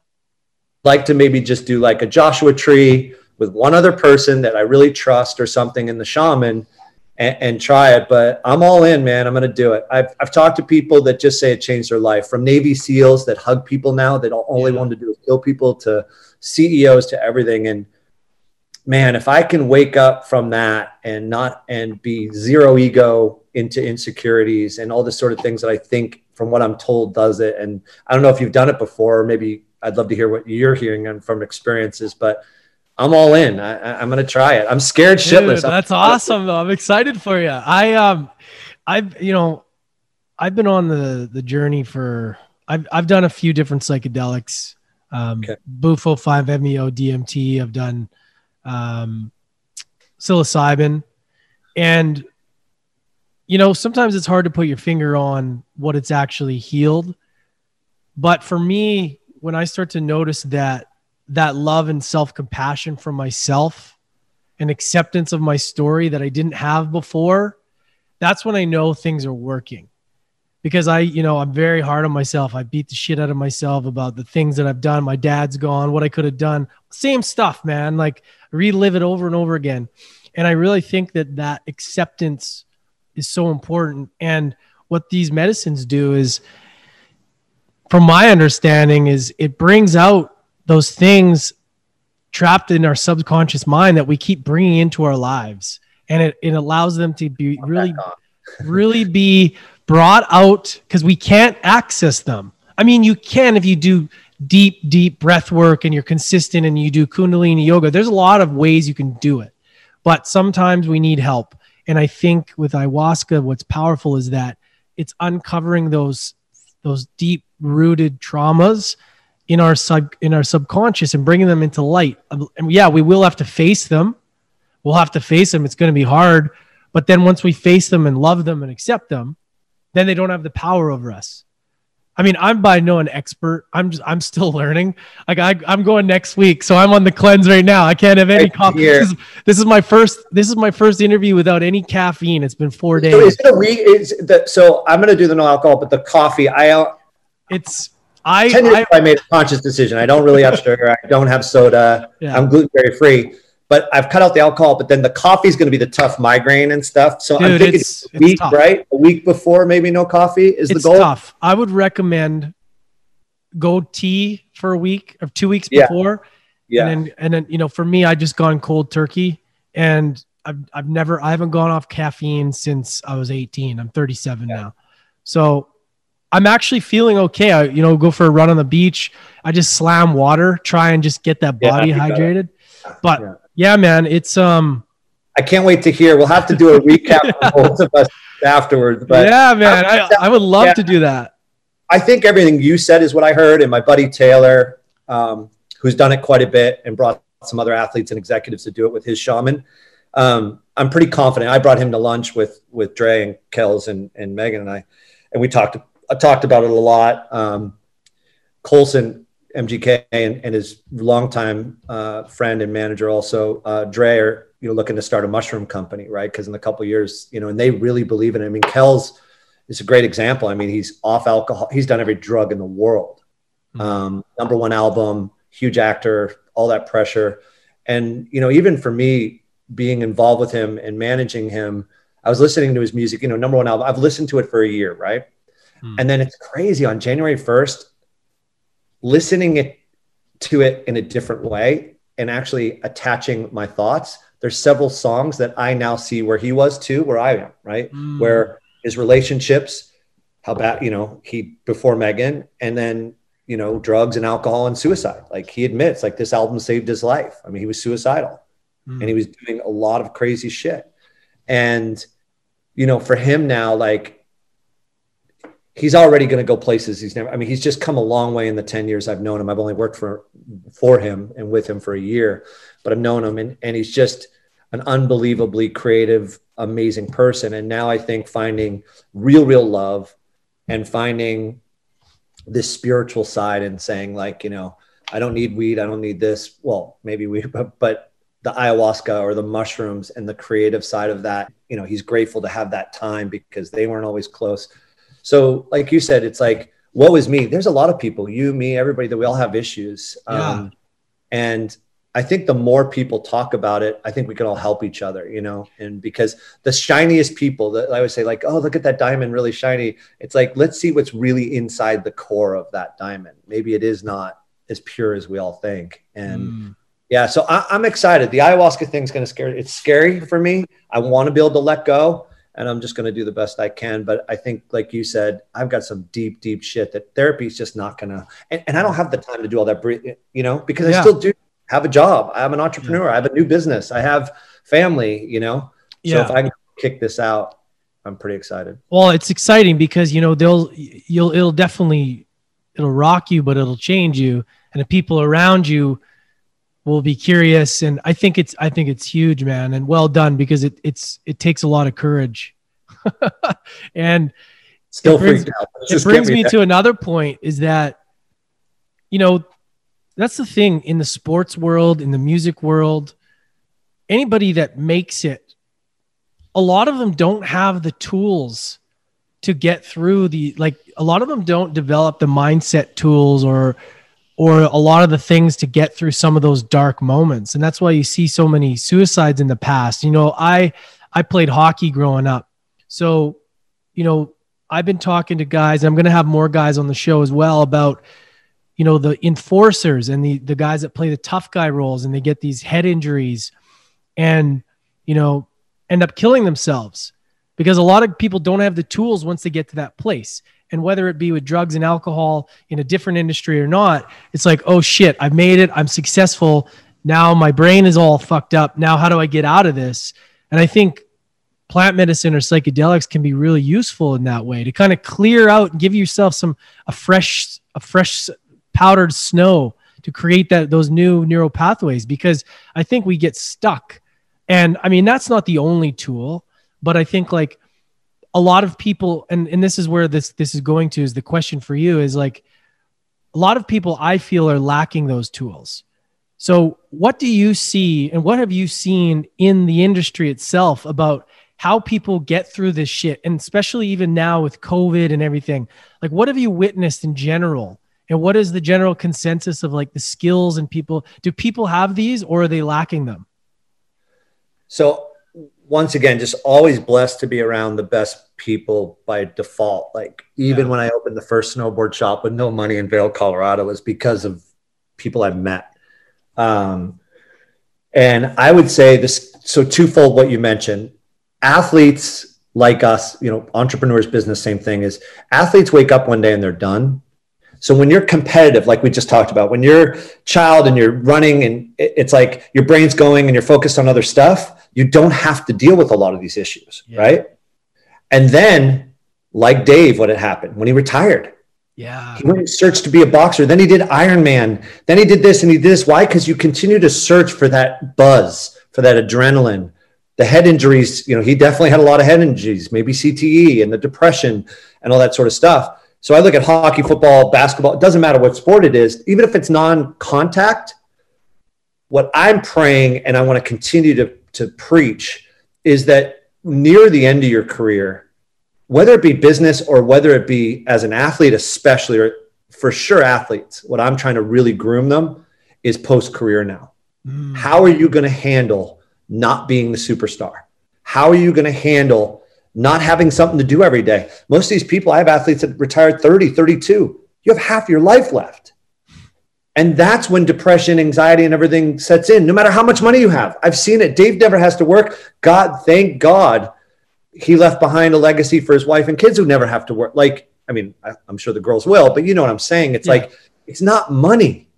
Like to maybe just do like a Joshua tree with one other person that I really trust or something in the shaman and, and try it. But I'm all in, man. I'm going to do it. I've, I've talked to people that just say it changed their life from Navy SEALs that hug people now that all they Yeah. want to do is kill people to CEOs to everything. And man, if I can wake up from that and not and be zero ego into insecurities and all the sort of things that I think from what I'm told does it. And I don't know if you've done it before, or maybe I'd love to hear what you're hearing and from experiences, but I'm all in. I, I- I'm going to try it. I'm scared shitless. Dude, that's awesome though. I'm excited for you. I um, I've you know, I've been on the the journey for. I've I've done a few different psychedelics. Um, Okay. Bufo five MEO DMT. I've done um, psilocybin, and you know sometimes it's hard to put your finger on what it's actually healed. But for me, when I start to notice that that love and self compassion for myself and acceptance of my story that I didn't have before, that's when I know things are working. Because I, you know, I'm very hard on myself. I beat the shit out of myself about the things that I've done. My dad's gone, what I could have done. Same stuff, man. Like relive it over and over again. And I really think that that acceptance is so important. And what these medicines do is, from my understanding, is it brings out those things trapped in our subconscious mind that we keep bringing into our lives. And it, it allows them to be really really be brought out because we can't access them. I mean you can if you do deep deep breath work and you're consistent and you do kundalini yoga. There's a lot of ways you can do it but sometimes we need help. And i think with ayahuasca what's powerful is that it's uncovering those those deep rooted traumas in our sub in our subconscious and bringing them into light. Um, And yeah, we will have to face them. We'll have to face them. It's going to be hard, but then once we face them and love them and accept them, then they don't have the power over us. I mean, I'm by no an expert. I'm just I'm still learning. Like I, I'm going next week, so I'm on the cleanse right now. I can't have any coffee. This is, this is my first. This is my first interview without any caffeine. It's been four So days. is it a week? Is the, so I'm going to do the no alcohol, but the coffee, I, uh, It's I. 10 years I I made a conscious decision. I don't really have sugar. I don't have soda. Yeah. I'm gluten dairy free, but I've cut out the alcohol. But then the coffee is going to be the tough migraine and stuff. So I'm thinking it's- a week, right? A week before, maybe no coffee is it's the goal. tough. I would recommend go tea for a week or two weeks Yeah. before. Yeah. And then, and then, you know, for me, I just gone cold turkey and I've, I've never, I haven't gone off caffeine since I was 18. I'm 37 Yeah. now. So I'm actually feeling okay. I, you know, go for a run on the beach. I just slam water, try and just get that body got it. hydrated. But Yeah. yeah. man, it's, um, I can't wait to hear. We'll have to do a recap for both of us afterwards. But yeah, man, I, I would love Yeah. to do that. I think everything you said is what I heard. And my buddy Taylor, um, who's done it quite a bit and brought some other athletes and executives to do it with his shaman. Um, I'm pretty confident. I brought him to lunch with with Dre and Kells and, and Megan and I, and we talked I talked about it a lot. Um, Colson, MGK, and, and his longtime uh, friend and manager also, uh, Dre, are you know looking to start a mushroom company, right? Because in a couple of years, you know, and they really believe in it. I mean, Kells is a great example. I mean, he's off alcohol. He's done every drug in the world. Um, number one album, huge actor, all that pressure. And, you know, even for me being involved with him and managing him, I was listening to his music, you know, number one album. I've listened to it for a year, right? Hmm. And then it's crazy on January 1st, listening it to it in a different way and actually attaching my thoughts. There's several songs that I now see where he was too, where I am, right? Mm. where his relationships, how bad, you know, he before Megan, and then, you know, drugs and alcohol and suicide. Like he admits, like this album saved his life. I mean, he was suicidal. mm. and he was doing a lot of crazy shit. And, you know, for him now, like, he's already going to go places he's never, I mean, he's just come a long way in the 10 years I've known him. I've only worked for, for him and with him for a year, but I've known him and, and he's just an unbelievably creative, amazing person. And now I think finding real, real love and finding this spiritual side and saying like, you know, I don't need weed. I don't need this. Well, maybe we, but, but the ayahuasca or the mushrooms and the creative side of that, you know, he's grateful to have that time because they weren't always close. So, like you said, it's like, woe is me. There's a lot of people, you, me, everybody, that we all have issues. Yeah. Um, and I think the more people talk about it, I think we can all help each other, you know. And because the shiniest people that I would say, like, oh, look at that diamond, really shiny. It's like, let's see what's really inside the core of that diamond. Maybe it is not as pure as we all think. And mm yeah, so I, am excited. The ayahuasca thing is going to scare. It's scary for me. I want to be able to let go, and I'm just going to do the best I can. But I think, like you said, I've got some deep, deep shit that therapy is just not going to. And, and, I don't have the time to do all that, you know, because yeah. I still do have a job. I'm an entrepreneur. Yeah. I have a new business. I have family. You know, so yeah. if I can kick this out, I'm pretty excited. Well, it's exciting because you know they'll you'll it'll definitely it'll rock you, but it'll change you, and the people around you will be curious. And i think it's i think it's huge man. And well done because it it's it takes a lot of courage. And still it brings, it brings me to another point is that you know that's the thing in the sports world in the music world. Anybody that makes it a lot of them don't have the tools to get through the like a lot of them don't develop the mindset tools or or a lot of the things to get through some of those dark moments. And that's why you see so many suicides in the past. You know i i played hockey growing up. So you know i've been talking to guys i'm going to have more guys on the show as well about you know the enforcers and the the guys that play the tough guy roles and they get these head injuries and you know end up killing themselves. Because a lot of people don't have the tools once they get to that place and whether it be with drugs and alcohol in a different industry or not it's like oh shit i've made it. I'm successful. Now my brain is all fucked up. Now how do i get out of this? And i think plant medicine or psychedelics can be really useful in that way to kind of clear out and give yourself some a fresh a fresh powdered snow to create that those new neural pathways because i think we get stuck. And i mean that's not the only tool but i think like a lot of people and and this is where this this is going to is the question for you is like a lot of people I feel are lacking those tools. So what do you see and what have you seen in the industry itself about how people get through this shit? And especially even now with covid and everything like what have you witnessed in general? And what is the general consensus of like the skills and people do people have these or are they lacking them? So once again, just always blessed to be around the best people by default. Like even yeah. when I opened the first snowboard shop with no money in Vail, Colorado, was because of people I met. Um, and I would say this. So twofold, what you mentioned, athletes like us, you know, entrepreneurs, business, same thing is athletes wake up one day and they're done. So when you're competitive, like we just talked about, when you're child and you're running and it's like your brain's going and you're focused on other stuff, you don't have to deal with a lot of these issues, yeah. right? And then, like Dave, what had happened when he retired. Yeah. He went and searched to be a boxer. Then he did Ironman. Then he did this and he did this. Why? Because you continue to search for that buzz, for that adrenaline. The head injuries, you know, he definitely had a lot of head injuries, maybe CTE and the depression and all that sort of stuff. So I look at hockey, football, basketball, it doesn't matter what sport it is, even if it's non contact. What I'm praying and I want to continue to to preach is that near the end of your career, whether it be business or whether it be as an athlete, especially, or for sure athletes, what I'm trying to really groom them is post career now. Mm. How are you going to handle not being the superstar? How are you going to handle not having something to do every day? Most of these people, I have athletes that retired 30, 32. You have half your life left. And that's when depression, anxiety, and everything sets in, no matter how much money you have. I've seen it. Dave never has to work. God, thank God he left behind a legacy for his wife and kids who never have to work. Like, I mean, I, am sure the girls will, but you know what I'm saying? It's yeah. like, it's not money.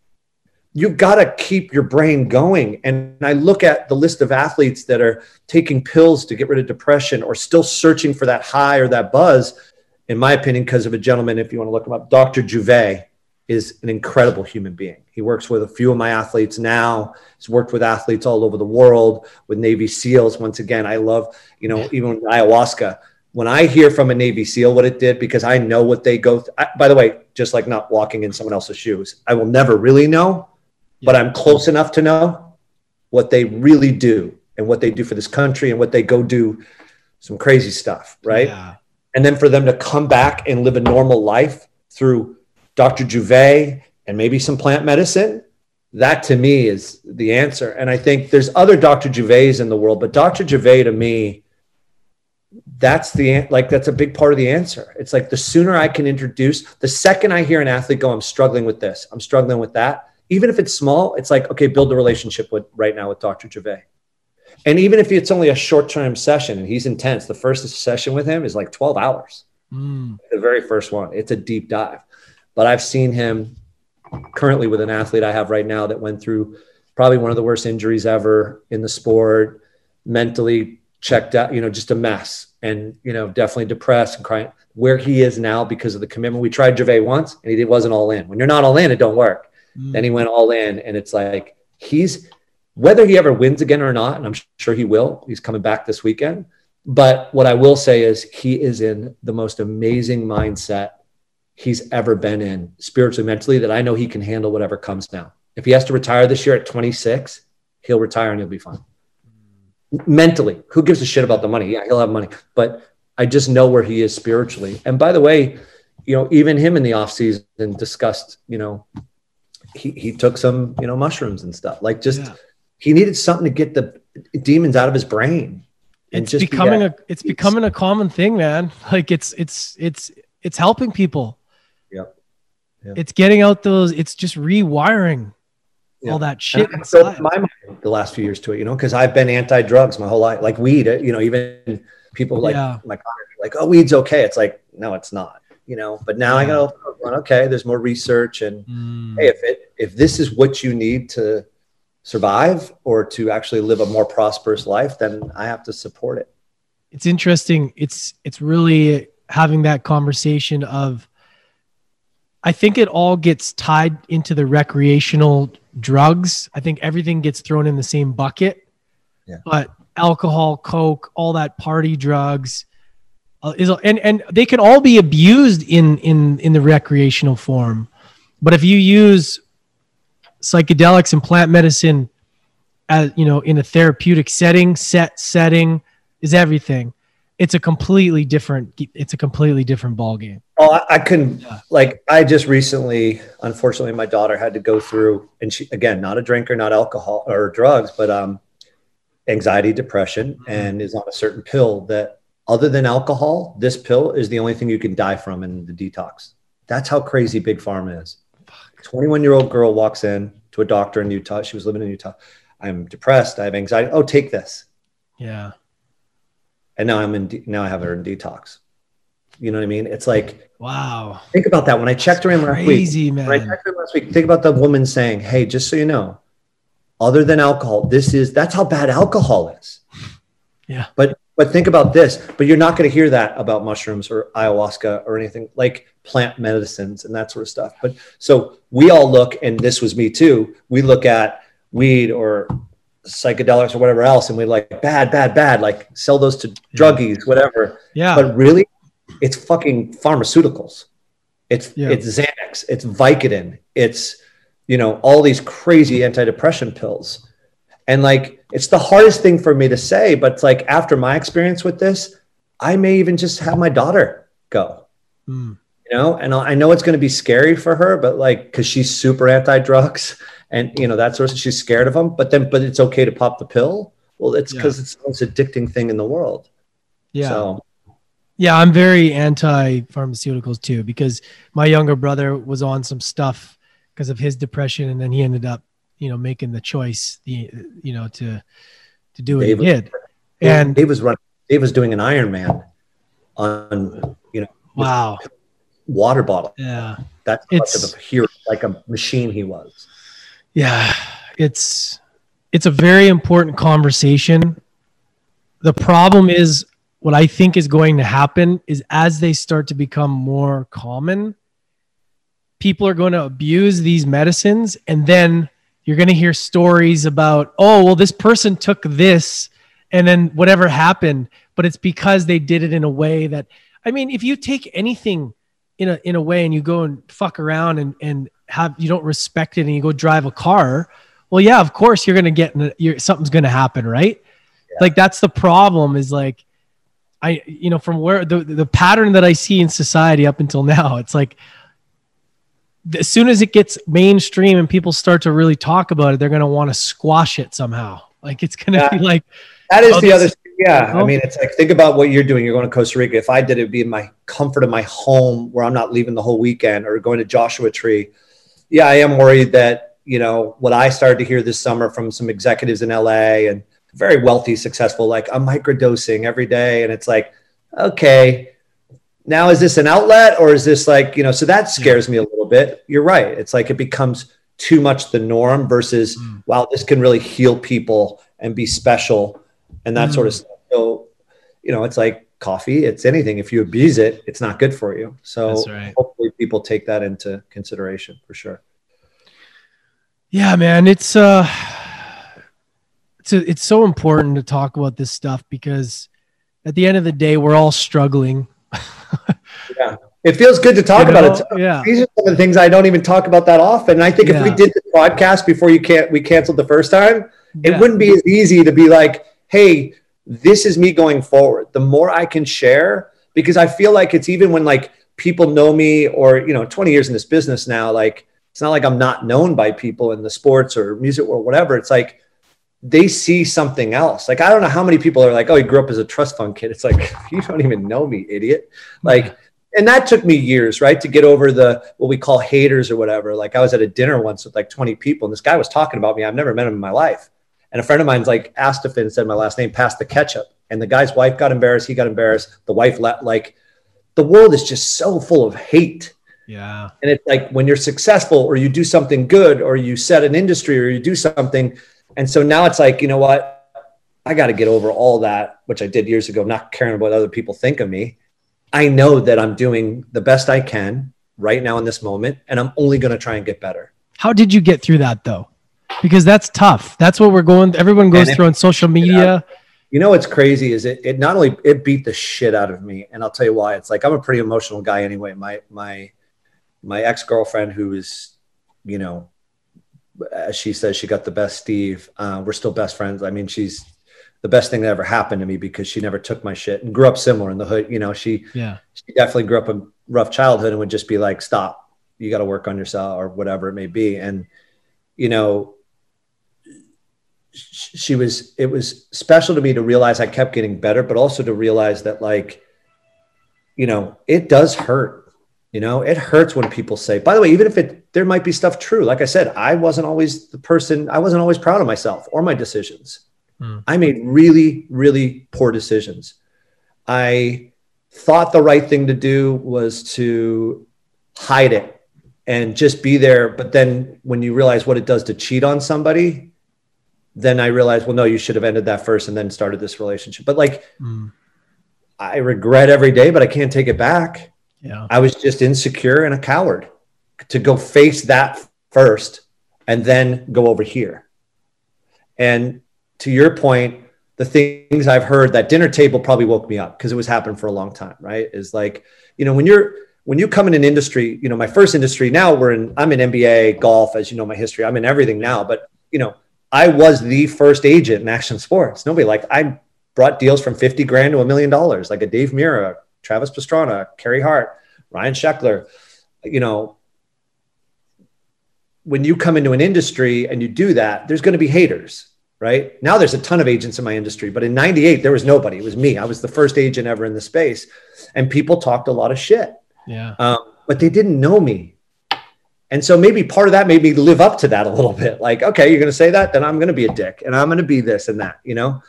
you've got to keep your brain going. And I look at the list of athletes that are taking pills to get rid of depression or still searching for that high or that buzz, in my opinion, because of a gentleman, if you want to look him up, Dr. Gervais is an incredible human being. He works with a few of my athletes now. He's worked with athletes all over the world, with Navy SEALs. Once again, I love, you know, even ayahuasca. When I hear from a Navy SEAL what it did, because I know what they go through. By the way, just like not walking in someone else's shoes, I will never really know but I'm close enough to know what they really do and what they do for this country and what they go do some crazy stuff, right? Yeah. And then for them to come back and live a normal life through Dr. Gervais and maybe some plant medicine, that to me is the answer. And I think there's other Dr. Gervaises in the world, but Dr. Gervais to me, that's the like that's a big part of the answer. It's like the sooner I can introduce, the second I hear an athlete go, I'm struggling with this, I'm struggling with that, even if it's small, it's like, okay, build a relationship with right now with Dr. Gervais. And even if it's only a short term session and he's intense, the first session with him is like 12 hours. Mm. The very first one, it's a deep dive. But I've seen him currently with an athlete I have right now that went through probably one of the worst injuries ever in the sport, mentally checked out, you know, just a mess and, you know, definitely depressed and crying. Where he is now because of the commitment. We tried Gervais once and he wasn't all in. When you're not all in, it don't work. Mm. Then he went all in, and it's like he's whether he ever wins again or not, and I'm sure he will. He's coming back this weekend. But what I will say is he is in the most amazing mindset he's ever been in spiritually, mentally, that I know he can handle whatever comes now. If he has to retire this year at 26, he'll retire and he'll be fine. Mentally, who gives a shit about the money? Yeah, he'll have money. But I just know where he is spiritually. And by the way, you know, even him in the off offseason discussed, you know, he, he took some, you know, mushrooms and stuff. Like just yeah. he needed something to get the demons out of his brain. And it's just becoming be a it's becoming a common thing, man. Like it's it's it's it's helping people. Yeah. It's getting out those, it's just rewiring yeah. all that shit. So my mind the last few years to it, you know, because I've been anti-drugs my whole life, like weed, you know, even people like yeah. my like, oh, weed's okay. It's like, no, it's not you know but now i go okay there's more research and mm. hey if it if this is what you need to survive or to actually live a more prosperous life then i have to support it it's interesting it's it's really having that conversation of i think it all gets tied into the recreational drugs. I think everything gets thrown in the same bucket. Yeah. but alcohol coke all that party drugs uh, is and and they can all be abused in in in the recreational form. But if you use psychedelics and plant medicine as you know in a therapeutic setting set setting is everything it's a completely different it's a completely different ball game oh i, I couldn't yeah. like i just recently unfortunately my daughter had to go through and she again not a drinker not alcohol or drugs but um anxiety depression mm-hmm. and is on a certain pill that other than alcohol, this pill is the only thing you can die from in the detox. That's how crazy Big Pharma is. 21 year old girl walks in to a doctor in Utah. She was living in Utah. I'm depressed. I have anxiety. Oh, take this. Yeah. And now I'm in, now I have her in detox. You know what I mean? It's like, wow. Think about that. When I checked her in last crazy, week, man. When I checked her in last week, think about the woman saying, Hey, just so you know, other than alcohol, this is, that's how bad alcohol is. Yeah. But but think about this, but you're not going to hear that about mushrooms or ayahuasca or anything like plant medicines and that sort of stuff. But so we all look, and this was me too, we look at weed or psychedelics or whatever else, and we're like, bad, bad, bad, like sell those to druggies, whatever. Yeah. But really, it's fucking pharmaceuticals. It's yeah. it's Xanax, it's Vicodin, it's you know, all these crazy antidepressant pills. And like, it's the hardest thing for me to say, but it's like after my experience with this, I may even just have my daughter go. Mm. You know, and I know it's going to be scary for her, but like, because she's super anti-drugs, and you know that sort of she's scared of them. But then, but it's okay to pop the pill. Well, it's because yeah. it's the most addicting thing in the world. Yeah. So. Yeah, I'm very anti pharmaceuticals too because my younger brother was on some stuff because of his depression, and then he ended up you know making the choice the you know to to do what Dave he did and Dave was running Dave was doing an Ironman on you know wow water bottle yeah that's much of a hero like a machine he was Yeah, it's it's a very important conversation. The problem is what I think is going to happen is as they start to become more common, people are going to abuse these medicines and then you're going to hear stories about, oh, well, this person took this and then whatever happened, but it's because they did it in a way that, I mean, if you take anything in a, in a way and you go and fuck around and, and have, you don't respect it and you go drive a car, well, yeah, of course you're to get, a, something's to happen. Right. Yeah. Like that's the problem is like, I, you know, from where the, the pattern that I see in society up until now, it's like, as soon as it gets mainstream and people start to really talk about it, they're to want to squash it somehow. Like it's to yeah. be like that is oh, the other. Yeah, I mean, it's like think about what you're doing. You're going to Costa Rica. If I did, it'd be in my comfort of my home, where I'm not leaving the whole weekend, or going to Joshua Tree. Yeah, I am worried that you know what I started to hear this summer from some executives in LA and very wealthy, successful, like I'm microdosing every day, and it's like, okay, now is this an outlet or is this like you know so that scares me a little bit you're right it's like it becomes too much the norm versus mm. wow this can really heal people and be special and that mm. sort of mm. stuff so you know it's like coffee it's anything if you abuse it it's not good for you so right. People take that into consideration for sure yeah man it's uh it's a, it's so important to talk about this stuff because at the end of the day we're all struggling yeah. It feels good to talk you know, about it. Yeah. These are some of the things I don't even talk about that often. And I think yeah. if we did the podcast before you can't we canceled the first time, yeah. it wouldn't be as easy to be like, hey, this is me going forward. The more I can share, because I feel like it's even when like people know me or you know, 20 years in this business now, like it's not like I'm not known by people in the sports or music or whatever. It's like they see something else. Like I don't know how many people are like, "Oh, he grew up as a trust fund kid." It's like you don't even know me, idiot. Like, and that took me years, right, to get over the what we call haters or whatever. Like I was at a dinner once with like 20 people, and this guy was talking about me. I've never met him in my life. And a friend of mine's like asked if it said my last name, passed the ketchup, and the guy's wife got embarrassed. He got embarrassed. The wife let like the world is just so full of hate. Yeah. And it's like when you're successful or you do something good or you set an industry or you do something, and so now it's like, you know what? I got to get over all that, which I did years ago, not caring about what other people think of me. I know that I'm doing the best I can right now in this moment, and I'm only going to try and get better. How did you get through that though? Because that's tough. That's what we're going. Everyone goes through on social media. You know what's crazy is it. It not only it beat the shit out of me, and I'll tell you why. It's like I'm a pretty emotional guy anyway. My my my ex girlfriend, who is you know as she says, she got the best Steve. Uh, we're still best friends. I mean, she's the best thing that ever happened to me because she never took my shit and grew up similar in the hood. You know, she yeah, she definitely grew up a rough childhood and would just be like, "Stop, you got to work on yourself" or whatever it may be. And you know, she was. It was special to me to realize I kept getting better, but also to realize that like, you know, it does hurt you know, it hurts when people say, by the way, even if it there might be stuff true. Like I said, I wasn't always the person, I wasn't always proud of myself or my decisions. Mm. I made really, really poor decisions. I thought the right thing to do was to hide it and just be there. But then when you realize what it does to cheat on somebody, then I realized, well, no, you should have ended that first and then started this relationship. But like, mm. I regret every day, but I can't take it back. Yeah. I was just insecure and a coward to go face that first and then go over here. And to your point, the things I've heard that dinner table probably woke me up because it was happening for a long time, right? Is like, you know, when you're when you come in an industry, you know, my first industry now we're in I'm in NBA, golf, as you know my history. I'm in everything now, but you know, I was the first agent in action sports. Nobody like I brought deals from 50 grand to a million dollars, like a Dave Mirra, Travis Pastrana, Carey Hart, Ryan Sheckler. You know, when you come into an industry and you do that, there's going to be haters, right? Now there's a ton of agents in my industry, but in 98, there was nobody. It was me. I was the first agent ever in the space. And people talked a lot of shit. Yeah. Um, but they didn't know me. And so maybe part of that made me live up to that a little bit. Like, okay, you're going to say that, then I'm going to be a dick and I'm going to be this and that, you know?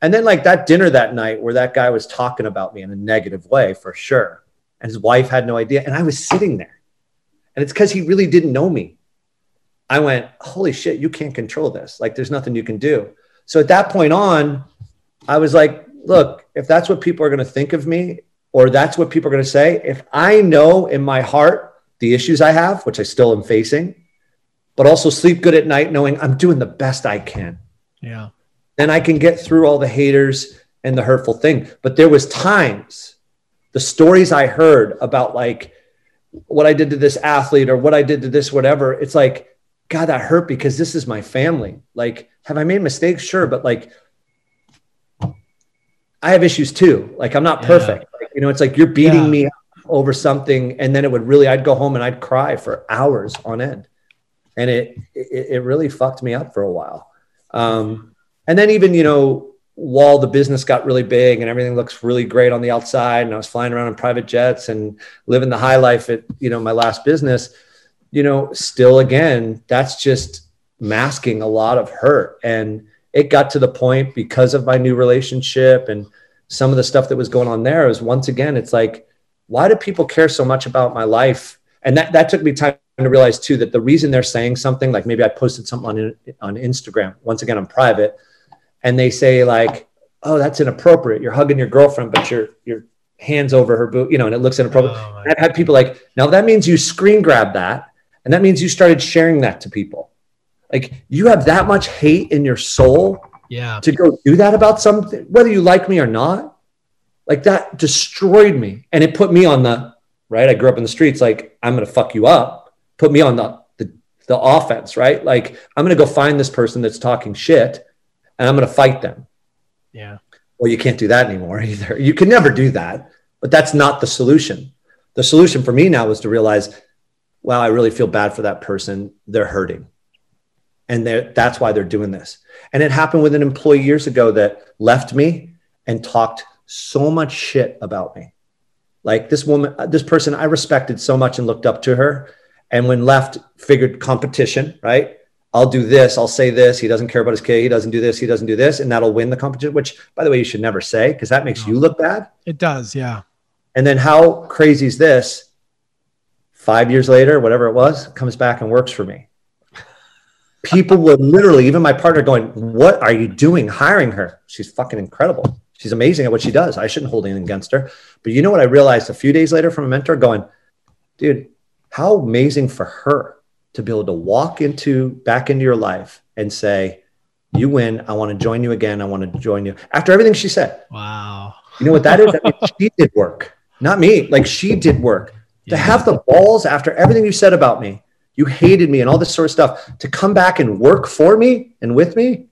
And then like that dinner that night where that guy was talking about me in a negative way for sure. And his wife had no idea. And I was sitting there. And it's because he really didn't know me. I went, holy shit, you can't control this. Like there's nothing you can do. So at that point on, I was like, look, if that's what people are going to think of me, or that's what people are going to say, if I know in my heart the issues I have, which I still am facing, but also sleep good at night knowing I'm doing the best I can. Yeah. Then I can get through all the haters and the hurtful thing. But there was times the stories I heard about like what I did to this athlete or what I did to this whatever, it's like God, that hurt because this is my family. Like, have I made mistakes? Sure, but like I have issues too. Like I'm not yeah. perfect. Like, you know, it's like you're beating yeah. me over something, and then it would really I'd go home and I'd cry for hours on end, and it it, it really fucked me up for a while. Um, and then even you know while the business got really big and everything looks really great on the outside, and I was flying around in private jets and living the high life at you know my last business, you know, still again that's just masking a lot of hurt and it got to the point because of my new relationship and some of the stuff that was going on there is once again it's like why do people care so much about my life and that that took me time to realize too that the reason they're saying something like maybe i posted something on on instagram once again i'm private and they say like oh that's inappropriate you're hugging your girlfriend but your your hands over her boot you know and it looks inappropriate oh i've had people like now that means you screen grab that and that means you started sharing that to people like you have that much hate in your soul yeah. to go do that about something, whether you like me or not. Like that destroyed me. And it put me on the right. I grew up in the streets, like, I'm gonna fuck you up. Put me on the the, the offense, right? Like I'm gonna go find this person that's talking shit and I'm gonna fight them. Yeah. Well, you can't do that anymore either. You can never do that, but that's not the solution. The solution for me now is to realize, wow, I really feel bad for that person. They're hurting and that's why they're doing this. And it happened with an employee years ago that left me and talked so much shit about me. Like this woman, uh, this person I respected so much and looked up to her. And when left, figured competition, right? I'll do this, I'll say this. He doesn't care about his kid. He doesn't do this, he doesn't do this. And that'll win the competition, which, by the way, you should never say because that makes you look bad. It does, yeah. And then how crazy is this? Five years later, whatever it was, comes back and works for me people were literally, even my partner, going, What are you doing hiring her? She's fucking incredible. She's amazing at what she does. I shouldn't hold anything against her. But you know what I realized a few days later from a mentor going, Dude, how amazing for her to be able to walk into back into your life and say, You win. I want to join you again. I want to join you. After everything she said. Wow. You know what that is? She did work, not me. Like she did work. Yeah. To have the balls after everything you said about me you hated me and all this sort of stuff to come back and work for me and with me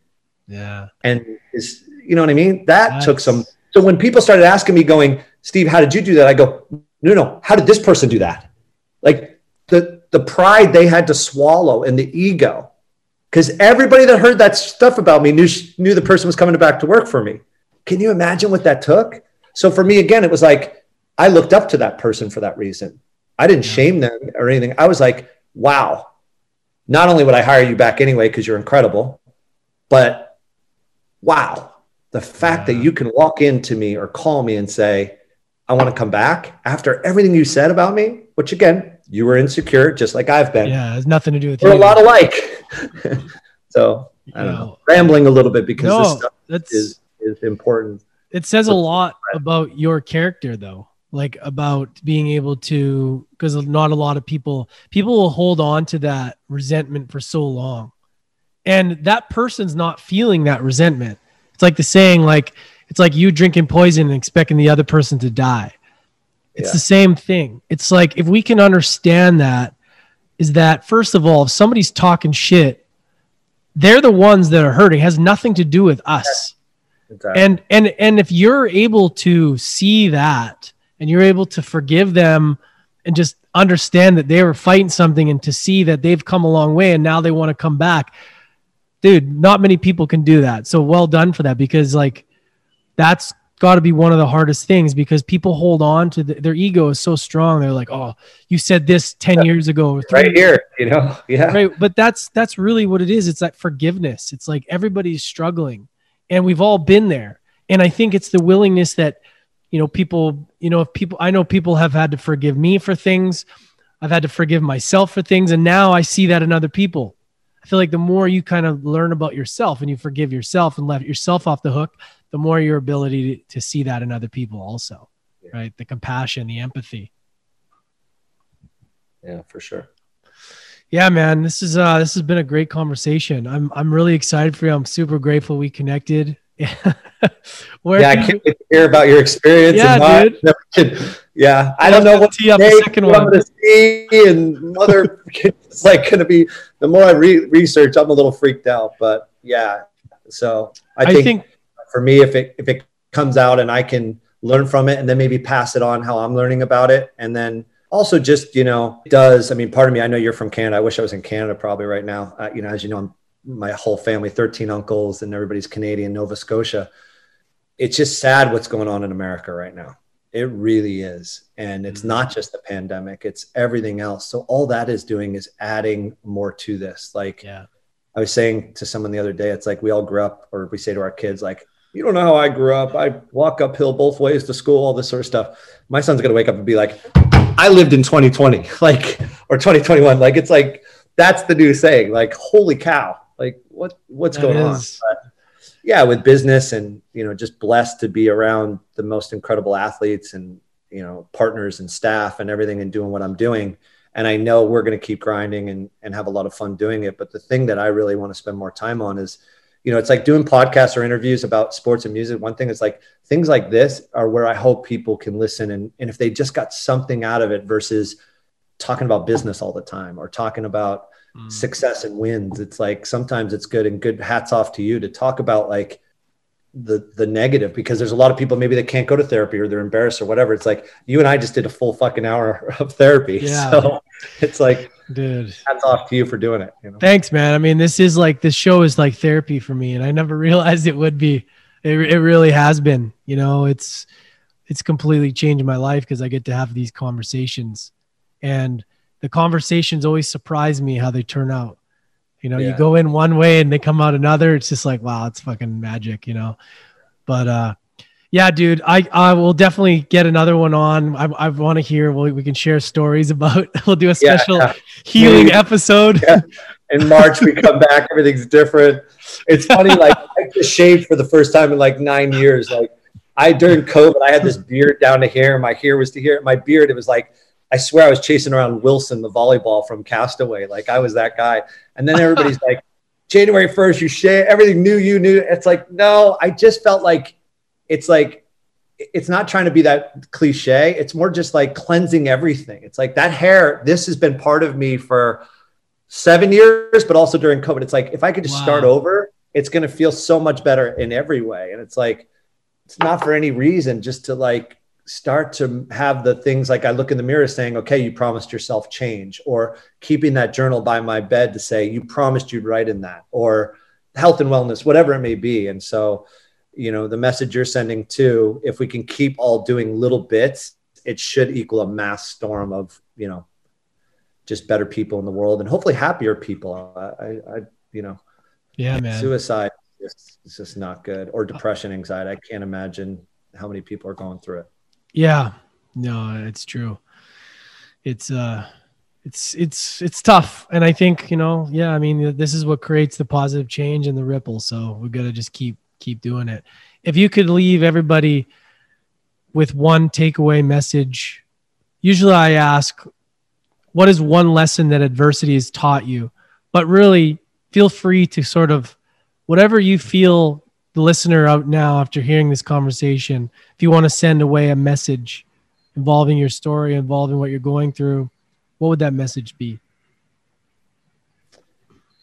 yeah and is you know what i mean? That That's... took some so when people started asking me going steve how did you do that? I go no no how did this person do that? Like the the pride they had to swallow and the ego. Because everybody that heard that stuff about me knew knew the person was coming back to work for me. Can you imagine what that took? So for me again it was like i looked up to that person for that reason. I didn't shame them or anything. I was like wow, not only would I hire you back anyway because you're incredible, but wow, the fact yeah. that you can walk into me or call me and say, I want to come back after everything you said about me, which again, you were insecure just like I've been. Yeah, has nothing to do with We're you. a lot alike. so I don't know, rambling a little bit because no, this stuff that's, is, is important. It says a lot about your character though like about being able to because not a lot of people people will hold on to that resentment for so long and that person's not feeling that resentment it's like the saying like it's like you drinking poison and expecting the other person to die. It's yeah. the same thing. It's like if we can understand that is that first of all if somebody's talking shit they're the ones that are hurting. It has nothing to do with us. Exactly. and and and if you're able to see that and you're able to forgive them and just understand that they were fighting something and to see that they've come a long way and now they want to come back dude not many people can do that. So well done for that because like that's got to be one of the hardest things because people hold on to the, their ego is so strong. They're like oh you said this 10 years ago right here you know? Yeah. Right but that's that's really what it is. It's like forgiveness. It's like everybody's struggling and we've all been there. And i think it's the willingness that you know people you know if people i know people have had to forgive me for things. I've had to forgive myself for things and now i see that in other people I feel like the more you kind of learn about yourself and you forgive yourself and let yourself off the hook, the more your ability to, to see that in other people also, yeah. right? The compassion, the empathy. Yeah, for sure. Yeah, man, this is uh this has been a great conversation. I'm I'm really excited for you. I'm super grateful we connected. Where yeah, I can't wait to hear about your experience. Yeah, dude. Yeah, I don't know what tee up the second one. To see, and mother, it's like going to be. The more I re- research, I'm a little freaked out. But yeah, so I think, I think for me, if it if it comes out and I can learn from it, and then maybe pass it on how I'm learning about it, and then also just you know does i mean part of me i know you're from canada i wish i was in canada probably right now uh, you know as you know i'm my whole family 13 uncles and everybody's canadian nova scotia it's just sad what's going on in America right now. It really is. And it's mm-hmm. not just the pandemic, it's everything else. So all that is doing is adding more to this. Like yeah. I was saying to someone the other day, it's like we all grew up, or we say to our kids, like, you don't know how I grew up. I walk uphill both ways to school, all this sort of stuff. My son's gonna wake up and be like, I lived in 2020, like, or 2021. Like, it's like that's the new saying. Like, holy cow! Like, what what's that going is. on? But yeah, with business and you know, just blessed to be around the most incredible athletes and you know, partners and staff and everything and doing what I'm doing. And I know we're going to keep grinding and, and have a lot of fun doing it. But the thing that I really want to spend more time on is, you know, it's like doing podcasts or interviews about sports and music. One thing is like things like this are where I hope people can listen. And, and if they just got something out of it versus talking about business all the time or talking about mm. success and wins. It's like sometimes it's good and good hats off to you to talk about like the the negative because there's a lot of people maybe that can't go to therapy or they're embarrassed or whatever. It's like you and I just did a full fucking hour of therapy. Yeah. So it's like dude hats off to you for doing it. You know? Thanks, man. I mean, this is like this show is like therapy for me, and I never realized it would be. It, it really has been. You know, it's it's completely changed my life because I get to have these conversations. And the conversations always surprise me how they turn out. You know, yeah. you go in one way and they come out another. It's just like, wow, it's fucking magic, you know. But uh yeah, dude, I, I will definitely get another one on. I, I want to hear. we we can share stories about. We'll do a special yeah. healing Maybe. episode. Yeah. In March, we come back. Everything's different. It's funny. Like I just shaved for the first time in like nine years. Like I during COVID, I had this beard down to here. My hair was to here. My beard, it was like I swear I was chasing around Wilson, the volleyball from Castaway. Like I was that guy. And then everybody's like, January 1st, you share everything new, you knew. It's like, no, I just felt like it's like, it's not trying to be that cliche. It's more just like cleansing everything. It's like that hair, this has been part of me for seven years, but also during COVID. It's like, if I could just wow. start over, it's going to feel so much better in every way. And it's like, it's not for any reason, just to like start to have the things like I look in the mirror saying, okay, you promised yourself change, or keeping that journal by my bed to say, you promised you'd write in that, or health and wellness, whatever it may be. And so, you know, the message you're sending too, if we can keep all doing little bits, it should equal a mass storm of, you know, just better people in the world and hopefully happier people. I, I, you know, yeah, man. Suicide is just not good, or depression, anxiety. I can't imagine how many people are going through it. Yeah, no, it's true. It's uh, it's it's it's tough, and I think you know, yeah. I mean, this is what creates the positive change and the ripple. So we've got to just keep keep doing it. If you could leave everybody with one takeaway message, usually I ask, what is one lesson that adversity has taught you? But really, feel free to sort of whatever you feel the listener out now after hearing this conversation, if you want to send away a message involving your story, involving what you're going through, what would that message be?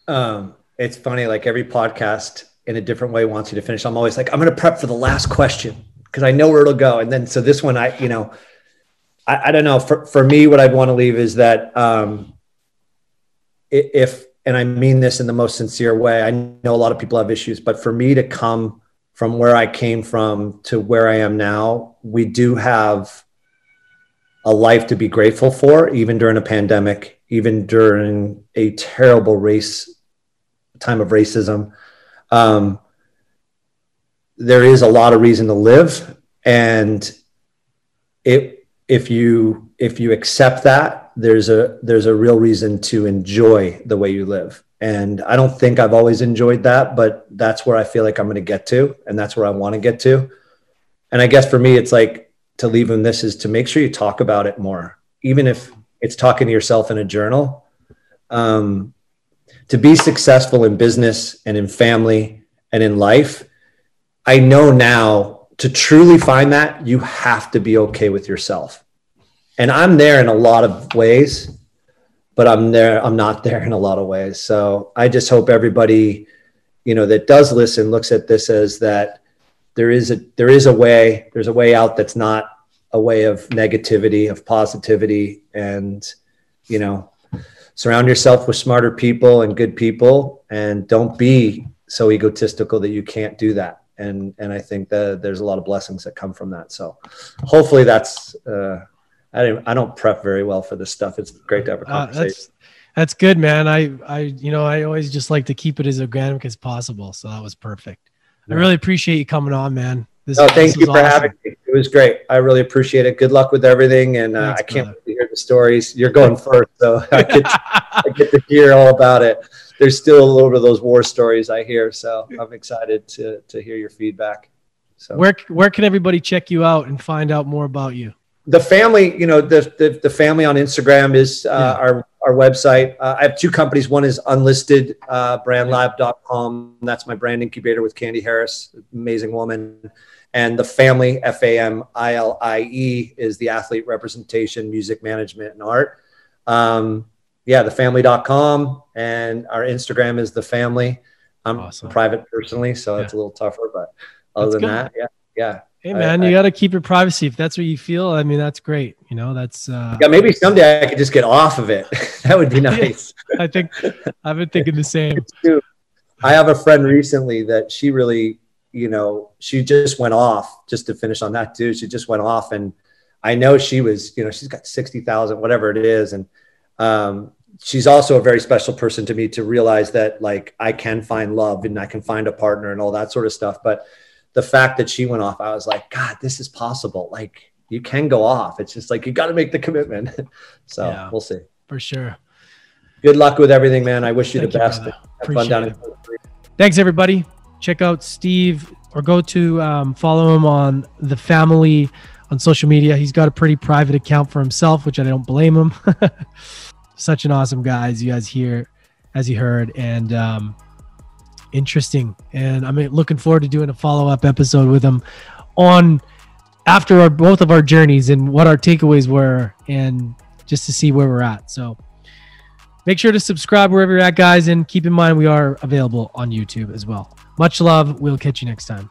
Um, it's funny, like every podcast in a different way wants you to finish. I'm always like, I'm going to prep for the last question because I know where it'll go. And then, so this one, I, you know, I, I don't know. For, for me, what I'd want to leave is that um, if and I mean this in the most sincere way. I know a lot of people have issues, but for me to come from where I came from to where I am now, we do have a life to be grateful for, even during a pandemic, even during a terrible race time of racism. Um, there is a lot of reason to live, and it if you if you accept that there's a there's a real reason to enjoy the way you live And I don't think I've always enjoyed that, but that's where I feel like I'm going to get to. And that's where I want to get to. And I guess for me, it's like to leave in this is to make sure you talk about it more, even if it's talking to yourself in a journal. Um, to be successful in business and in family and in life, I know now to truly find that you have to be okay with yourself. And I'm there in a lot of ways, but I'm there, I'm not there in a lot of ways. So I just hope everybody, you know, that does listen looks at this as that there is a there is a way, there's a way out that's not a way of negativity, of positivity, and you know, surround yourself with smarter people and good people, and don't be so egotistical that you can't do that. And and I think that there's a lot of blessings that come from that. So hopefully that's. Uh, I don't I don't prep very well for this stuff. It's great to have a conversation. Uh, that's, that's good, man. I I you know I always just like to keep it as organic as possible. So that was perfect. Yeah. I really appreciate you coming on, man. This, oh, thank you for awesome. having me. It was great. I really appreciate it. Good luck with everything, and uh, Thanks, I can't wait to hear the stories. You're going first, so I get to, I get to hear all about it. There's still a little bit of those war stories I hear, so I'm excited to to hear your feedback. So where where can everybody check you out and find out more about you? The family, you know, the the, the family on Instagram is uh, yeah. our our website. Uh, I have two companies. One is unlisted uh, brandlab.com. That's my brand incubator with Candy Harris, amazing woman and the family F A M I L I E is the athlete representation, music management, and art. Um, yeah, thefamily.com and our Instagram is the family. I'm awesome. private personally, so yeah. it's a little tougher, but other that's than good. that, yeah, yeah. Hey man, I, you got to keep your privacy. If that's what you feel, I mean, that's great. You know, that's uh, yeah. Maybe someday I could just get off of it. that would be nice. I think I've been thinking the same. I have a friend recently that she really you know, she just went off just to finish on that too. She just went off and I know she was, you know, she's got 60,000, whatever it is. And, um, she's also a very special person to me to realize that like I can find love and I can find a partner and all that sort of stuff. But the fact that she went off, I was like, God, this is possible. Like you can go off. It's just like, you got to make the commitment. so yeah, we'll see. For sure. Good luck with everything, man. I wish you Thank the best. You, fun down Thanks everybody check out Steve or go to um, follow him on the family on social media. He's got a pretty private account for himself, which I don't blame him. Such an awesome guy, as you guys hear, as you heard, and um, interesting. And I'm looking forward to doing a follow up episode with him on after our both of our journeys and what our takeaways were, and just to see where we're at. So make sure to subscribe wherever you're at, guys, and keep in mind we are available on YouTube as well. Much love. We'll catch you next time.